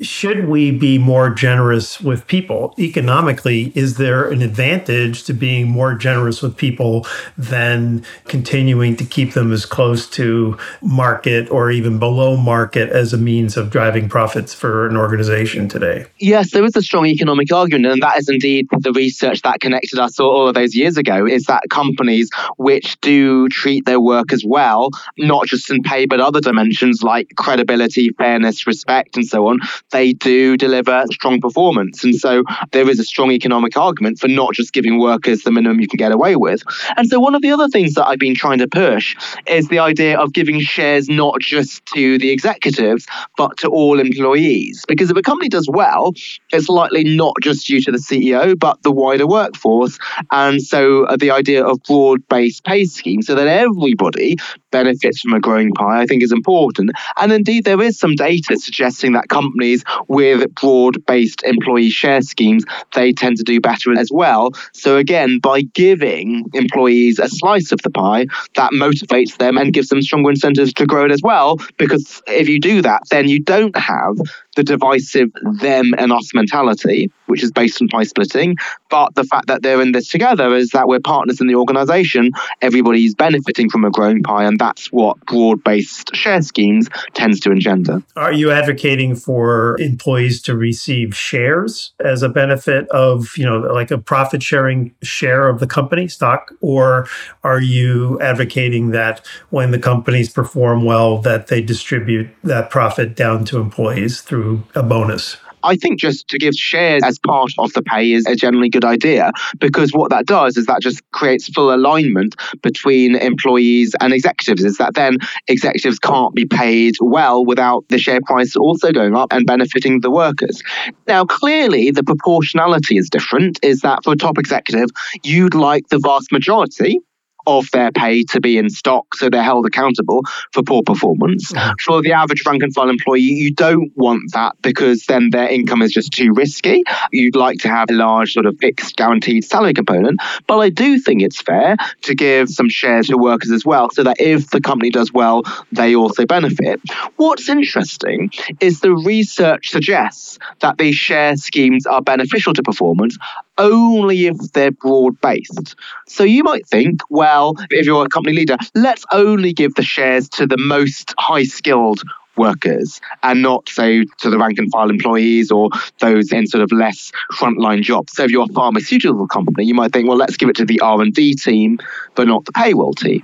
Should we be more generous with people? Economically, is there an advantage to being more generous with people than continuing to keep them as close to market or even below market as a means of driving profits for an organization today? Yes, there is a strong economic argument, and that is indeed the research that connected us all of those years ago. Is that companies which do treat their workers well, not just in pay but other dimensions like credibility, fairness, respect, and so on, they do deliver strong performance. And so there is a strong economic argument for not just giving workers the minimum you can get away with. And so one of the other things that I've been trying to push is the idea of giving shares not just to the executives, but to all employees. Because if a company does well, it's likely not just due to the CEO, but the wider workforce. And so uh, the idea of broad based pay scheme so that everybody benefits from a growing pie, I think is important. And indeed, there is some data suggesting that companies with broad based employee share schemes, they tend to do better as well. So again, by giving employees a slice of the pie, that motivates them and gives them stronger incentives to grow it as well. Because if you do that, then you don't have the divisive them and us mentality, which is based on pie splitting. But the fact that they're in this together is that we're partners in the organization. Everybody's benefiting from a growing pie, and that's what broad based share schemes tends to engender. Are you advocating for employees to receive shares as a benefit of, you know, like a profit sharing share of the company stock? Or are you advocating that when the companies perform well, that they distribute that profit down to employees through through a bonus? I think just to give shares as part of the pay is a generally good idea because what that does is that just creates full alignment between employees and executives. Is that then executives can't be paid well without the share price also going up and benefiting the workers. Now, clearly, the proportionality is different. Is that for a top executive, you'd like the vast majority of their pay to be in stock so they're held accountable for poor performance. For the average rank and file employee, you don't want that because then their income is just too risky. You'd like to have a large sort of fixed guaranteed salary component. But I do think it's fair to give some shares to workers as well so that if the company does well, they also benefit. What's interesting is the research suggests that these share schemes are beneficial to performance only if they're broad based. So you might think, well, if you're a company leader, let's only give the shares to the most high skilled workers and not say to the rank and file employees or those in sort of less frontline jobs so if you're a pharmaceutical company you might think well let's give it to the r&d team but not the payroll team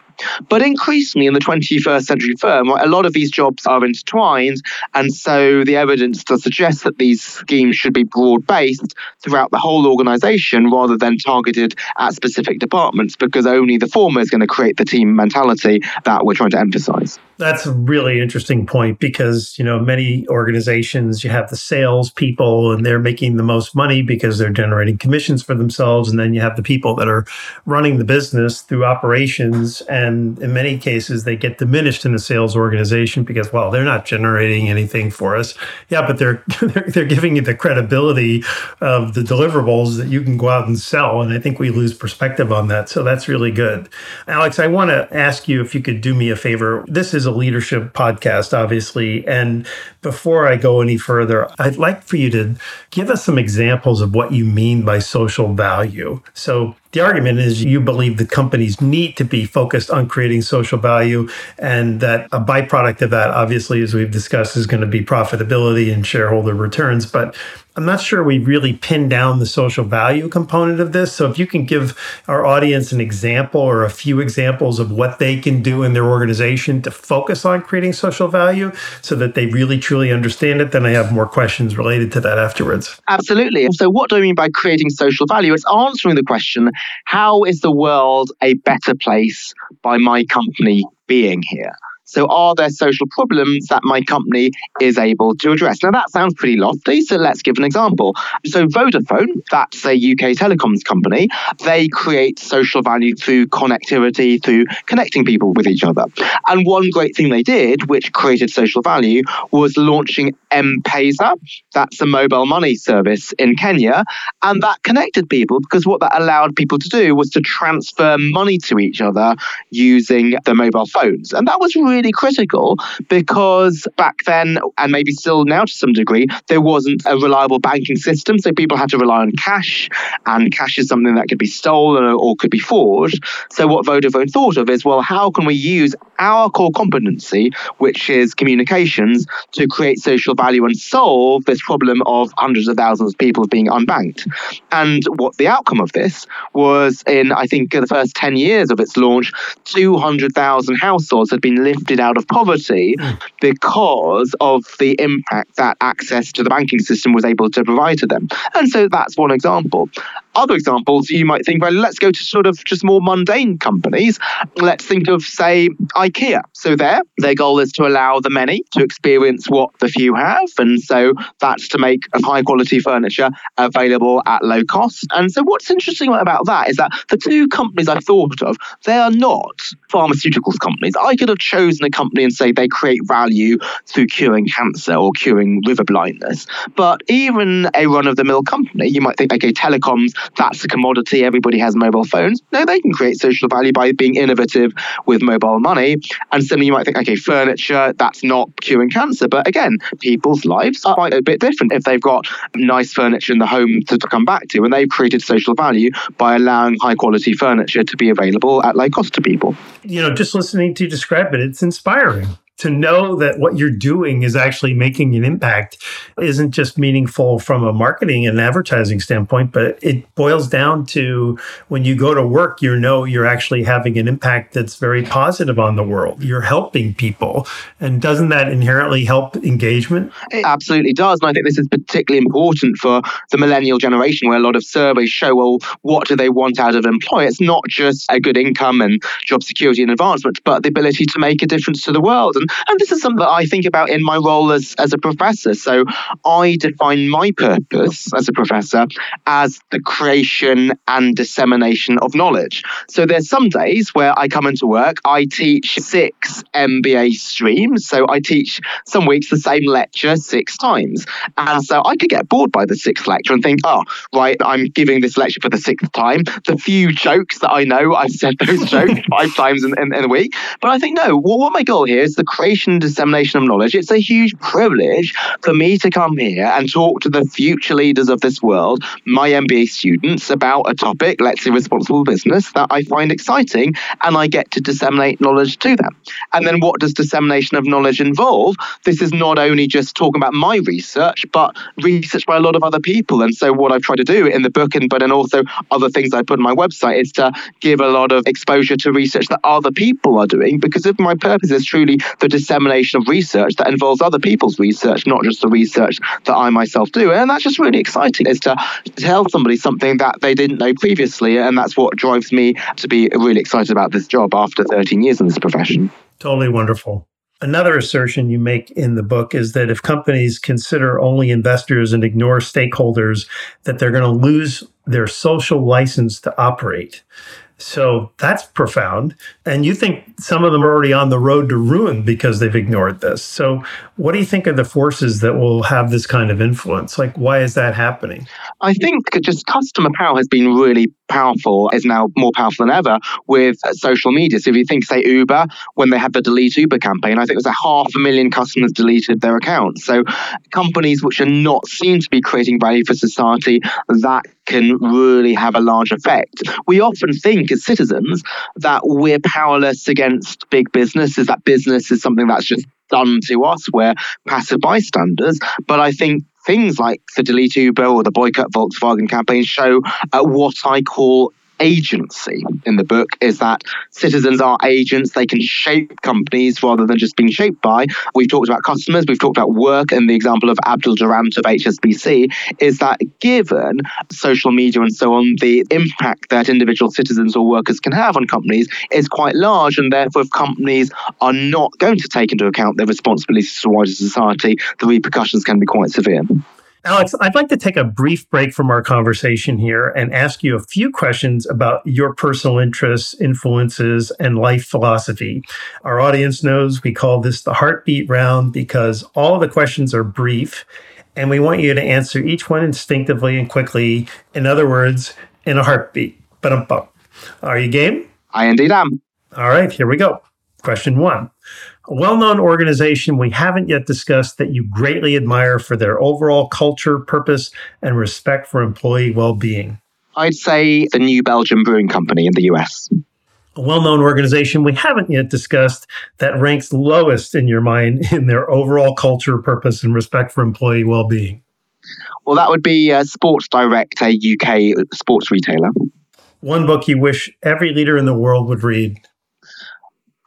but increasingly in the 21st century firm, a lot of these jobs are intertwined. And so the evidence does suggest that these schemes should be broad based throughout the whole organization rather than targeted at specific departments, because only the former is going to create the team mentality that we're trying to emphasize. That's a really interesting point because, you know, many organizations, you have the sales people and they're making the most money because they're generating commissions for themselves. And then you have the people that are running the business through operations and and in many cases they get diminished in the sales organization because well they're not generating anything for us. Yeah but they're they're, giving you the credibility of the deliverables that you can go out and sell. And i think we lose perspective on that. So that's really good. Alex i want to ask you if you could do me a favor. This is a leadership podcast obviously. And before i go any further i'd like for you to give us some examples of what you mean by social value so the argument is you believe that companies need to be focused on creating social value, and that a byproduct of that, obviously, as we've discussed, is going to be profitability and shareholder returns. But I'm not sure we really pin down the social value component of this. So if you can give our audience an example or a few examples of what they can do in their organization to focus on creating social value so that they really truly understand it, then I have more questions related to that afterwards. Absolutely. So what do I mean by creating social value? It's answering the question, how is the world a better place by my company being here? So, are there social problems that my company is able to address? Now, that sounds pretty lofty, so let's give an example. So, Vodafone, that's a UK telecoms company, they create social value through connectivity, through connecting people with each other. And one great thing they did, which created social value, was launching M Pesa. That's a mobile money service in Kenya. And that connected people because what that allowed people to do was to transfer money to each other using the mobile phones. And that was really really critical because back then, and maybe still now to some degree, there wasn't a reliable banking system. So people had to rely on cash, and cash is something that could be stolen or, could be forged. So what Vodafone thought of is, well, how can we use our core competency, which is communications, to create social value and solve this problem of hundreds of thousands of people being unbanked? And what the outcome of this was in, I think, the first 10 years of its launch, 200,000 households had been lifted lifted out of poverty hmm. because of the impact that access to the banking system was able to provide to them. And so that's one example. Other examples, you might think, well, let's go to sort of just more mundane companies. Let's think of, say, IKEA. So there, their goal is to allow the many to experience what the few have. And so that's to make high quality furniture available at low cost. And so what's interesting about that is that the two companies I thought of, they are not pharmaceuticals companies. I could have chosen a company and say they create value through curing cancer or curing river blindness. But even a run of the mill company, you might think, okay, telecoms, that's a commodity. Everybody has mobile phones. No, they can create social value by being innovative with mobile money. And suddenly you might think, okay, furniture, that's not curing cancer. But again, people's lives are quite a bit different if they've got nice furniture in the home to, come back to. And they've created social value by allowing high quality furniture to be available at low cost to people. You know, just listening to you describe it, it's inspiring to know that what you're doing is actually making an impact isn't just meaningful from a marketing and advertising standpoint, but it boils down to when you go to work, you know you're actually having an impact that's very positive on the world. You're helping people. And doesn't that inherently help engagement? It absolutely does. And I think this is particularly important for the millennial generation, where a lot of surveys show, well, what do they want out of an employer? It's not just a good income and job security and advancement, but the ability to make a difference to the world. And and this is something that I think about in my role as, as a professor. So I define my purpose as a professor as the creation and dissemination of knowledge. So there's some days where I come into work, I teach six MBA streams. So I teach some weeks the same lecture six times. And so I could get bored by the sixth lecture and think, oh, right, I'm giving this lecture for the sixth time. The few jokes that I know, I've said those jokes five times in, in, in, a week. But I think, no, well, what my goal here is the creation and dissemination of knowledge. It's a huge privilege for me to come here and talk to the future leaders of this world, my MBA students, about a topic, let's say responsible business, that I find exciting, and I get to disseminate knowledge to them. And then what does dissemination of knowledge involve? This is not only just talking about my research, but research by a lot of other people. And so what I've tried to do in the book and but and also other things I put on my website is to give a lot of exposure to research that other people are doing because if my purpose is truly the dissemination of research that involves other people's research, not just the research that I myself do. And that's just really exciting is to tell somebody something that they didn't know previously. And that's what drives me to be really excited about this job after 13 years in this profession. Totally wonderful. Another assertion you make in the book is that if companies consider only investors and ignore stakeholders, that they're going to lose their social license to operate. So that's profound. And you think some of them are already on the road to ruin because they've ignored this. So, what do you think are the forces that will have this kind of influence? Like, why is that happening? I think just customer power has been really powerful, is now more powerful than ever with uh, social media. So, if you think, say, Uber, when they had the Delete Uber campaign, I think it was a half a million customers deleted their accounts. So, companies which are not seen to be creating value for society, that can really have a large effect. We often think as citizens that we're powerless against big business, is that business is something that's just done to us, we're passive bystanders. But I think things like the Delete Uber or the Boycott Volkswagen campaign show uh, what I call agency in the book is that citizens are agents. They can shape companies rather than just being shaped by. We've talked about customers, we've talked about work, and the example of Abdul Durrant of HSBC is that given social media and so on, the impact that individual citizens or workers can have on companies is quite large. And therefore, if companies are not going to take into account their responsibilities to wider society, the repercussions can be quite severe. Alex, I'd like to take a brief break from our conversation here and ask you a few questions about your personal interests, influences, and life philosophy. Our audience knows we call this the heartbeat round because all the questions are brief and we want you to answer each one instinctively and quickly. In other words, in a heartbeat. But Are you game? I indeed am. All right, here we go. Question one a well known organization we haven't yet discussed that you greatly admire for their overall culture, purpose, and respect for employee well being? I'd say the New Belgium Brewing Company in the US. A well known organization we haven't yet discussed that ranks lowest in your mind in their overall culture, purpose, and respect for employee well being? Well, that would be uh, Sports Direct, a UK sports retailer. One book you wish every leader in the world would read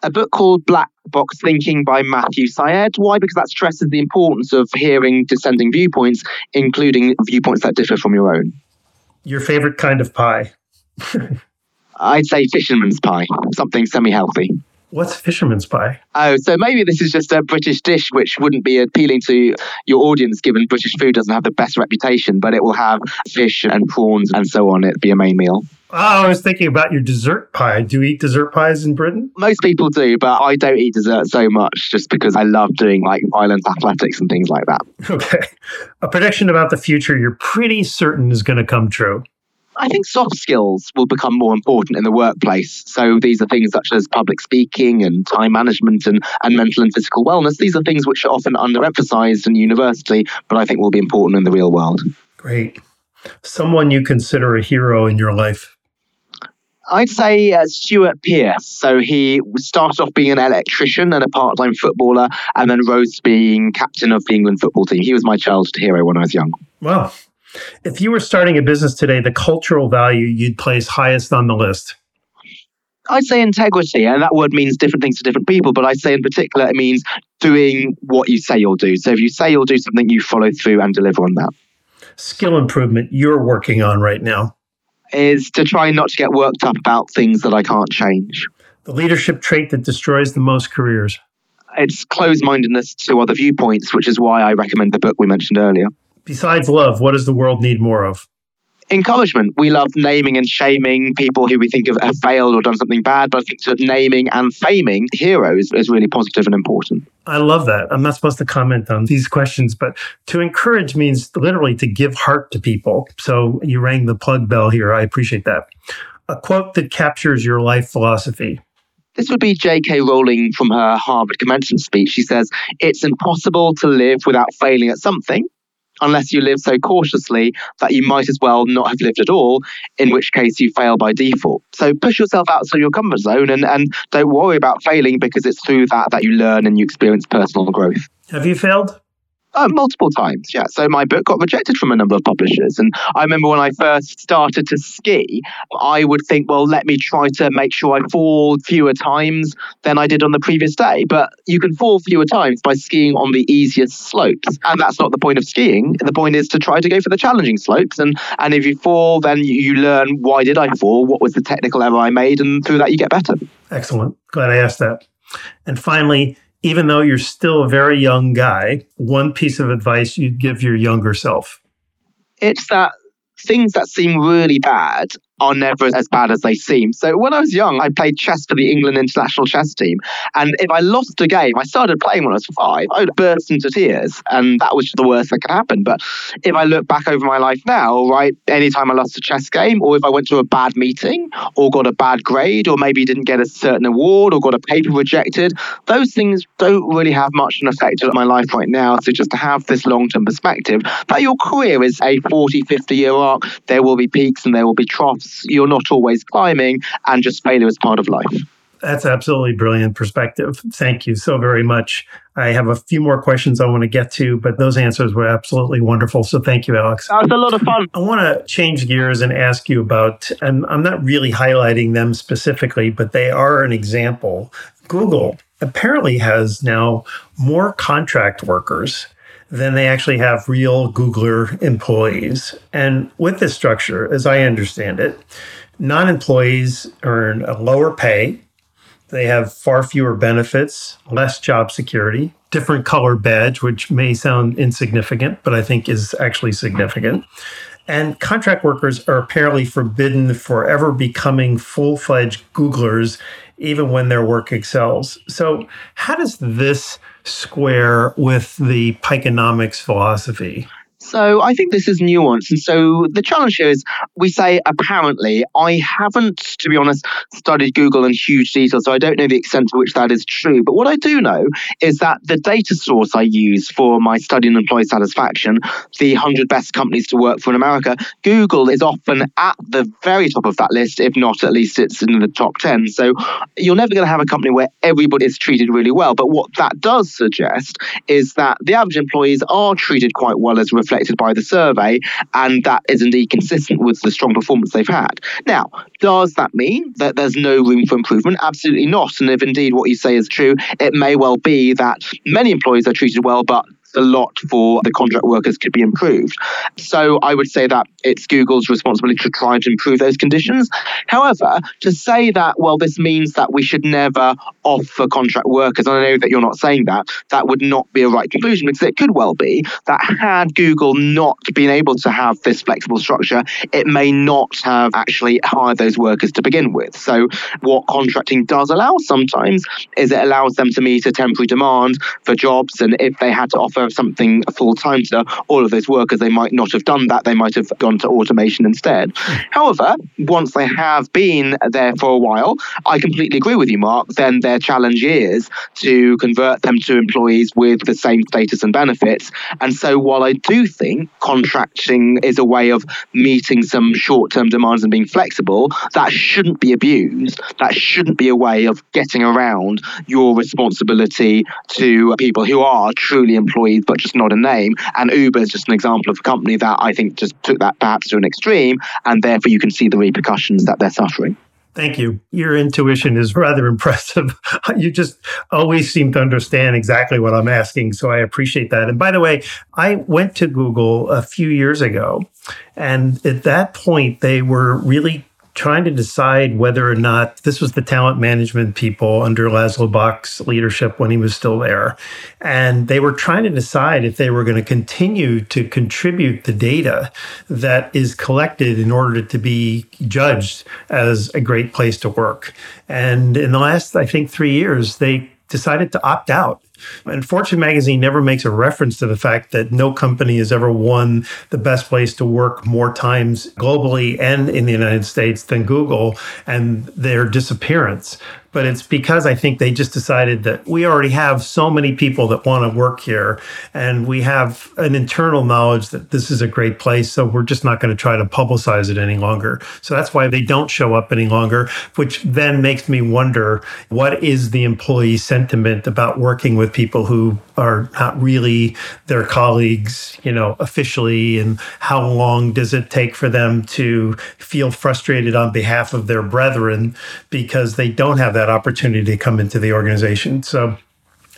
a book called Black Box Thinking by Matthew Syed. Why? Because that stresses the importance of hearing dissenting viewpoints, including viewpoints that differ from your own. Your favorite kind of pie? I'd say fisherman's pie, something semi healthy. What's fisherman's pie? Oh, so maybe this is just a British dish which wouldn't be appealing to your audience given British food doesn't have the best reputation, but it will have fish and prawns and so on. It'd be a main meal. Oh, I was thinking about your dessert pie. Do you eat dessert pies in Britain? Most people do, but I don't eat dessert so much just because I love doing like violent athletics and things like that. Okay. A prediction about the future you're pretty certain is going to come true. I think soft skills will become more important in the workplace. So these are things such as public speaking and time management and, and mental and physical wellness. These are things which are often underemphasized in university, but I think will be important in the real world. Great. Someone you consider a hero in your life? I'd say uh, Stuart Pearce. So he started off being an electrician and a part time footballer, and then rose to being captain of the England football team. He was my childhood hero when I was young. Well, if you were starting a business today, the cultural value you'd place highest on the list? I'd say integrity, and that word means different things to different people, but I'd say in particular it means doing what you say you'll do. So if you say you'll do something, you follow through and deliver on that. Skill improvement you're working on right now is to try not to get worked up about things that I can't change. The leadership trait that destroys the most careers. It's closed mindedness to other viewpoints, which is why I recommend the book we mentioned earlier. Besides love, what does the world need more of? encouragement. We love naming and shaming people who we think have, have failed or done something bad, but I think sort of naming and faming heroes is really positive and important. I love that. I'm not supposed to comment on these questions, but to encourage means literally to give heart to people. So you rang the plug bell here. I appreciate that. A quote that captures your life philosophy. This would be J.K. Rowling from her Harvard commencement speech. She says, It's impossible to live without failing at something unless you live so cautiously that you might as well not have lived at all, in which case you fail by default. So push yourself outside your comfort zone and, and don't worry about failing because it's through that that you learn and you experience personal growth. Have you failed? Uh, multiple times, yeah. So my book got rejected from a number of publishers. And I remember when I first started to ski, I would think, well, let me try to make sure I fall fewer times than I did on the previous day. But you can fall fewer times by skiing on the easiest slopes. And that's not the point of skiing. The point is to try to go for the challenging slopes. And, and if you fall, then you learn why did I fall? What was the technical error I made? And through that, you get better. Excellent. Glad I asked that. And finally, even though you're still a very young guy, one piece of advice you'd give your younger self? It's that things that seem really bad are never as bad as they seem. So when I was young, I played chess for the England international chess team. And if I lost a game, I started playing when I was five, I would burst into tears. And that was the worst that could happen. But if I look back over my life now, right, anytime I lost a chess game, or if I went to a bad meeting, or got a bad grade, or maybe didn't get a certain award, or got a paper rejected, those things don't really have much of an effect on my life right now. So just to have this long term perspective that your career is a 40, 50 year arc, there will be peaks and there will be troughs you're not always climbing, and just failure is part of life. That's absolutely brilliant perspective. Thank you so very much. I have a few more questions I want to get to, but those answers were absolutely wonderful. So thank you, Alex. That was a lot of fun. I want to change gears and ask you about, and I'm not really highlighting them specifically, but they are an example. Google apparently has now more contract workers than they actually have real Googler employees. And with this structure, as I understand it, non employees earn a lower pay. They have far fewer benefits, less job security, different color badge, which may sound insignificant, but I think is actually significant. And contract workers are apparently forbidden for ever becoming full fledged Googlers, even when their work excels. So, how does this square with the Pieconomics philosophy? So I think this is nuanced. And so the challenge here is we say apparently. I haven't, to be honest, studied Google in huge detail, so I don't know the extent to which that is true. But what I do know is that the data source I use for my study in employee satisfaction, the 100 best companies to work for in America, Google is often at the very top of that list, if not at least it's in the top 10. So you're never going to have a company where everybody is treated really well. But what that does suggest is that the average employees are treated quite well as reflected by the survey, and that is indeed consistent with the strong performance they've had. Now, does that mean that there's no room for improvement? Absolutely not. And if indeed what you say is true, it may well be that many employees are treated well, but a lot for the contract workers could be improved. So I would say that it's Google's responsibility to try to improve those conditions. However, to say that, well, this means that we should never offer contract workers, and I know that you're not saying that, that would not be a right conclusion because it could well be that had Google not been able to have this flexible structure, it may not have actually hired those workers to begin with. So what contracting does allow sometimes is it allows them to meet a temporary demand for jobs, and if they had to offer something full time to all of those workers, they might not have done that. They might have gone to automation instead. However, once they have been there for a while, I completely agree with you, Mark. Then their challenge is to convert them to employees with the same status and benefits. And so, while I do think contracting is a way of meeting some short term demands and being flexible, that shouldn't be abused. That shouldn't be a way of getting around your responsibility to people who are truly employees employees, but just not a name. And Uber is just an example of a company that I think just took that perhaps to an extreme, and therefore you can see the repercussions that they're suffering. Thank you. Your intuition is rather impressive. you just always seem to understand exactly what I'm asking. So I appreciate that. And by the way, I went to Google a few years ago. And at that point, they were really trying to decide whether or not this was the talent management people under Laszlo Bock's leadership when he was still there. And they were trying to decide if they were going to continue to contribute the data that is collected in order to be judged as a great place to work. And in the last, I think, three years, they decided to opt out. And Fortune magazine never makes a reference to the fact that no company has ever won the best place to work more times globally and in the United States than Google and their disappearance. but it's because I think they just decided that we already have so many people that want to work here and we have an internal knowledge that this is a great place. So we're just not going to try to publicize it any longer. So that's why they don't show up any longer, which then makes me wonder what is the employee sentiment about working with people who are not really their colleagues, you know, officially, and how long does it take for them to feel frustrated on behalf of their brethren because they don't have that opportunity to come into the organization. So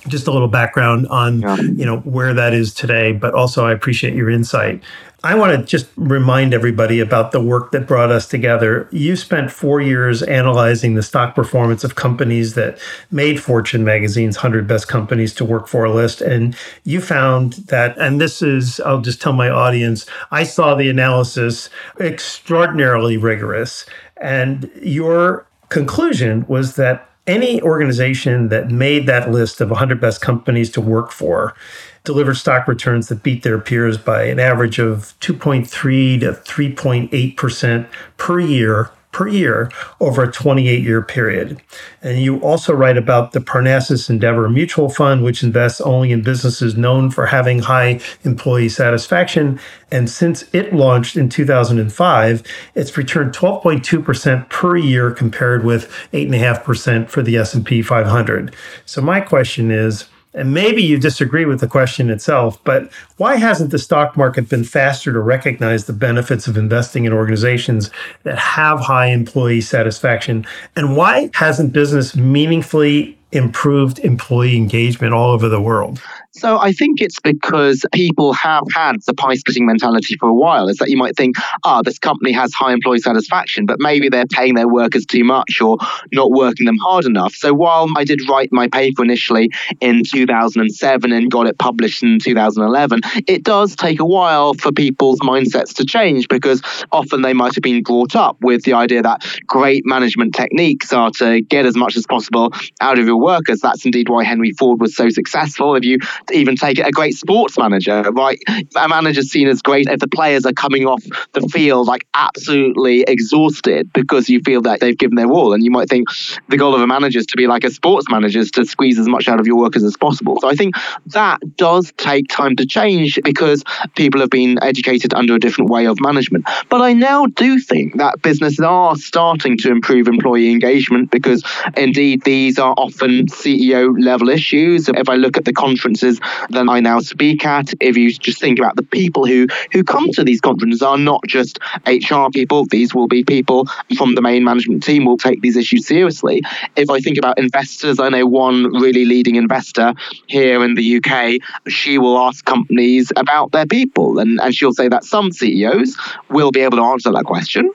just a little background on yeah. you know where that is today but also i appreciate your insight i want to just remind everybody about the work that brought us together you spent four years analyzing the stock performance of companies that made fortune magazine's 100 best companies to work for list and you found that and this is i'll just tell my audience i saw the analysis extraordinarily rigorous and your conclusion was that any organization that made that list of 100 best companies to work for delivered stock returns that beat their peers by an average of 2.3 to 3.8% per year per year over a 28 year period. And you also write about the Parnassus Endeavor Mutual Fund, which invests only in businesses known for having high employee satisfaction. And since it launched in 2005, it's returned 12.2% per year compared with 8.5% for the S&P 500. So my question is, and maybe you disagree with the question itself, but why hasn't the stock market been faster to recognize the benefits of investing in organizations that have high employee satisfaction? And why hasn't business meaningfully improved employee engagement all over the world? So I think it's because people have had the pie splitting mentality for a while. Is that you might think, ah, oh, this company has high employee satisfaction, but maybe they're paying their workers too much or not working them hard enough. So while I did write my paper initially in 2007 and got it published in 2011, it does take a while for people's mindsets to change because often they might have been brought up with the idea that great management techniques are to get as much as possible out of your workers. That's indeed why Henry Ford was so successful. If you even take it a great sports manager, right? A manager's seen as great if the players are coming off the field like absolutely exhausted because you feel that they've given their all. And you might think the goal of a manager is to be like a sports manager, is to squeeze as much out of your workers as possible. So I think that does take time to change because people have been educated under a different way of management. But I now do think that businesses are starting to improve employee engagement because indeed these are often CEO level issues. If I look at the conferences conferences that I now speak at. If you just think about the people who who come to these conferences are not just HR people, these will be people from the main management team will take these issues seriously. If I think about investors, I know one really leading investor here in the UK, she will ask companies about their people and, and she'll say that some CEOs will be able to answer that question.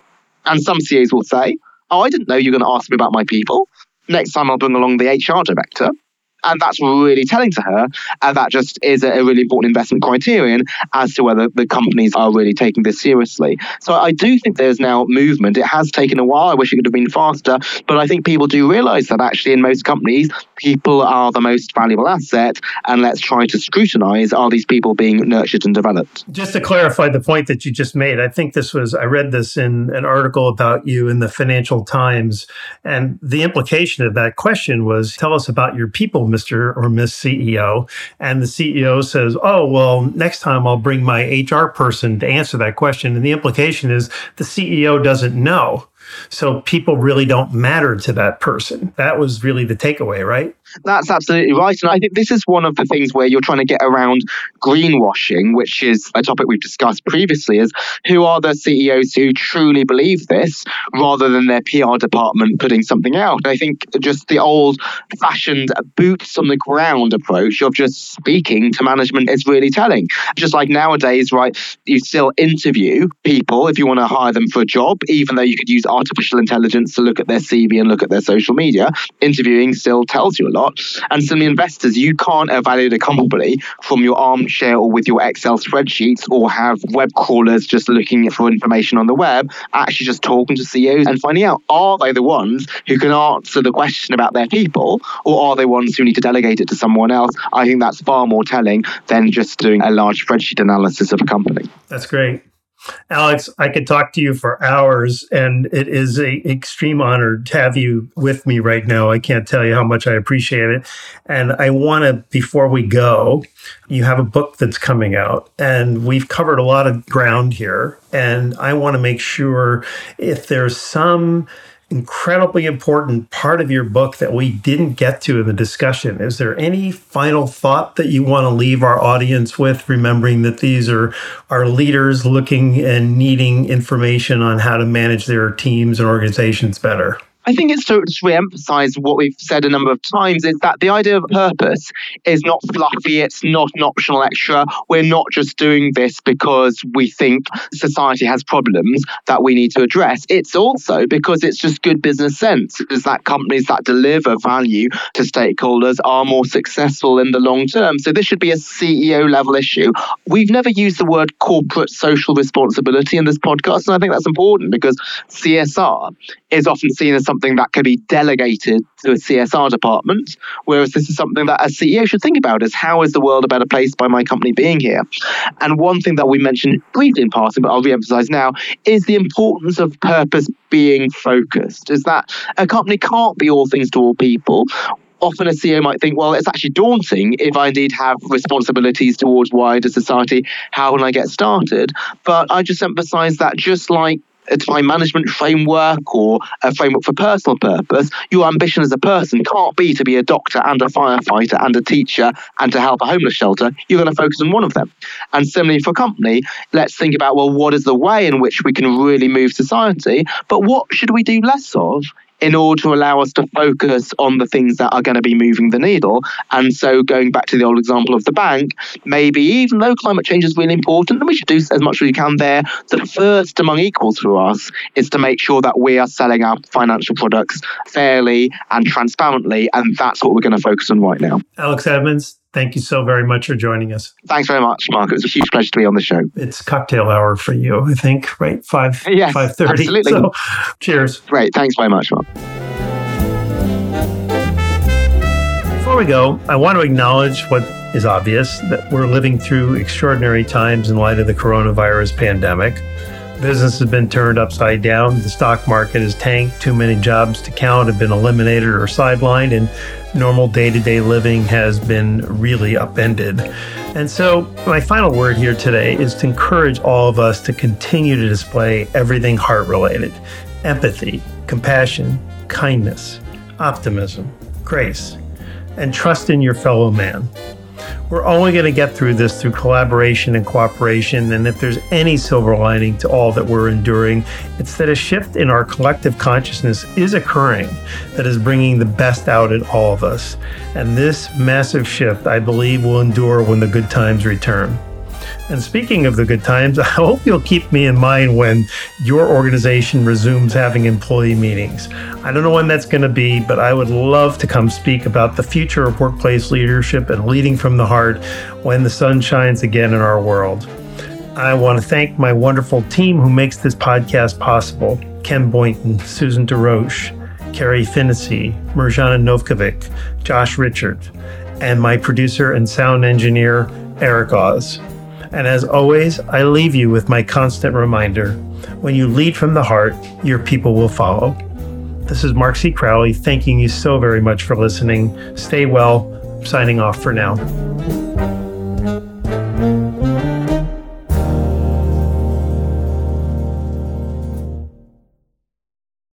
And some CEOs will say, Oh, I didn't know you were going to ask me about my people. Next time I'll bring along the HR director and that's really telling to her. And that just is a, really important investment criterion as to whether the companies are really taking this seriously. So I do think there's now movement. It has taken a while. I wish it could have been faster. But I think people do realize that actually in most companies, people are the most valuable asset. And let's try to scrutinize are these people being nurtured and developed? Just to clarify the point that you just made, I think this was, I read this in an article about you in the Financial Times. And the implication of that question was tell us about your people Mr. or Miss CEO. And the CEO says, Oh, well, next time I'll bring my HR person to answer that question. And the implication is the CEO doesn't know. So people really don't matter to that person. That was really the takeaway, right? That's absolutely right. And I think this is one of the things where you're trying to get around greenwashing, which is a topic we've discussed previously, is who are the CEOs who truly believe this rather than their PR department putting something out. I think just the old fashioned boots on the ground approach of just speaking to management is really telling. Just like nowadays, right, you still interview people if you want to hire them for a job, even though you could use artificial intelligence to look at their CV and look at their social media. Interviewing still tells you a lot lot. And some investors, you can't evaluate a company from your armchair or with your Excel spreadsheets or have web crawlers just looking for information on the web, actually just talking to CEOs and finding out are they the ones who can answer the question about their people or are they ones who need to delegate it to someone else? I think that's far more telling than just doing a large spreadsheet analysis of a company. That's great. Alex, I could talk to you for hours, and it is an extreme honor to have you with me right now. I can't tell you how much I appreciate it. And I want to, before we go, you have a book that's coming out, and we've covered a lot of ground here. And I want to make sure if there's some incredibly important part of your book that we didn't get to in the discussion. Is there any final thought that you want to leave our audience with, remembering that these are our leaders looking and needing information on how to manage their teams and organizations better? I think it's to, re-emphasize what we've said a number of times is that the idea of purpose is not fluffy. It's not an optional extra. We're not just doing this because we think society has problems that we need to address. It's also because it's just good business sense. Is that companies that deliver value to stakeholders are more successful in the long term. So this should be a CEO level issue. We've never used the word corporate social responsibility in this podcast, and I think that's important because CSR is often seen as something that can be delegated to a CSR department, whereas this is something that a CEO should think about is how is the world a better place by my company being here? And one thing that we mentioned briefly in passing, but I'll re-emphasize now, is the importance of purpose being focused. Is that a company can't be all things to all people often a CEO might think, well, it's actually daunting if I indeed have responsibilities towards wider society. How can I get started? But I just emphasize that just like a time management framework or a framework for personal purpose, your ambition as a person can't be to be a doctor and a firefighter and a teacher and to help a homeless shelter. You're going to focus on one of them. And similarly for company, let's think about well, what is the way in which we can really move society, but what should we do less of in order to allow us to focus on the things that are going to be moving the needle. And so, going back to the old example of the bank, maybe even though climate change is really important, and we should do as much as we can there, the first among equals for us is to make sure that we are selling our financial products fairly and transparently. And that's what we're going to focus on right now. Alex Edmans, Thank you so very much for joining us. Thanks very much, Mark. It was a huge pleasure to be on the show. It's cocktail hour for you, I think, right? Five, yes, five thirty. Absolutely. So, cheers. Great. Thanks very much, Mark. Before we go, I want to acknowledge what is obvious that we're living through extraordinary times in light of the coronavirus pandemic. Business has been turned upside down. The stock market has tanked. Too many jobs to count have been eliminated or sidelined, and normal day to day living has been really upended. And so, my final word here today is to encourage all of us to continue to display everything heart related empathy, compassion, kindness, optimism, grace, and trust in your fellow man. We're only going to get through this through collaboration and cooperation. And if there's any silver lining to all that we're enduring, it's that a shift in our collective consciousness is occurring that is bringing the best out in all of us. And this massive shift, I believe, will endure when the good times return. And speaking of the good times, I hope you'll keep me in mind when your organization resumes having employee meetings. I don't know when that's going to be, but I would love to come speak about the future of workplace leadership and leading from the heart when the sun shines again in our world. I want to thank my wonderful team who makes this podcast possible Ken Boynton, Susan DeRoche, Carrie Finnessy, Mirjana Novkovic, Josh Richard, and my producer and sound engineer, Eric Oz. And as always, I leave you with my constant reminder when you lead from the heart, your people will follow. This is Mark C. Crowley, thanking you so very much for listening. Stay well. signing off for now.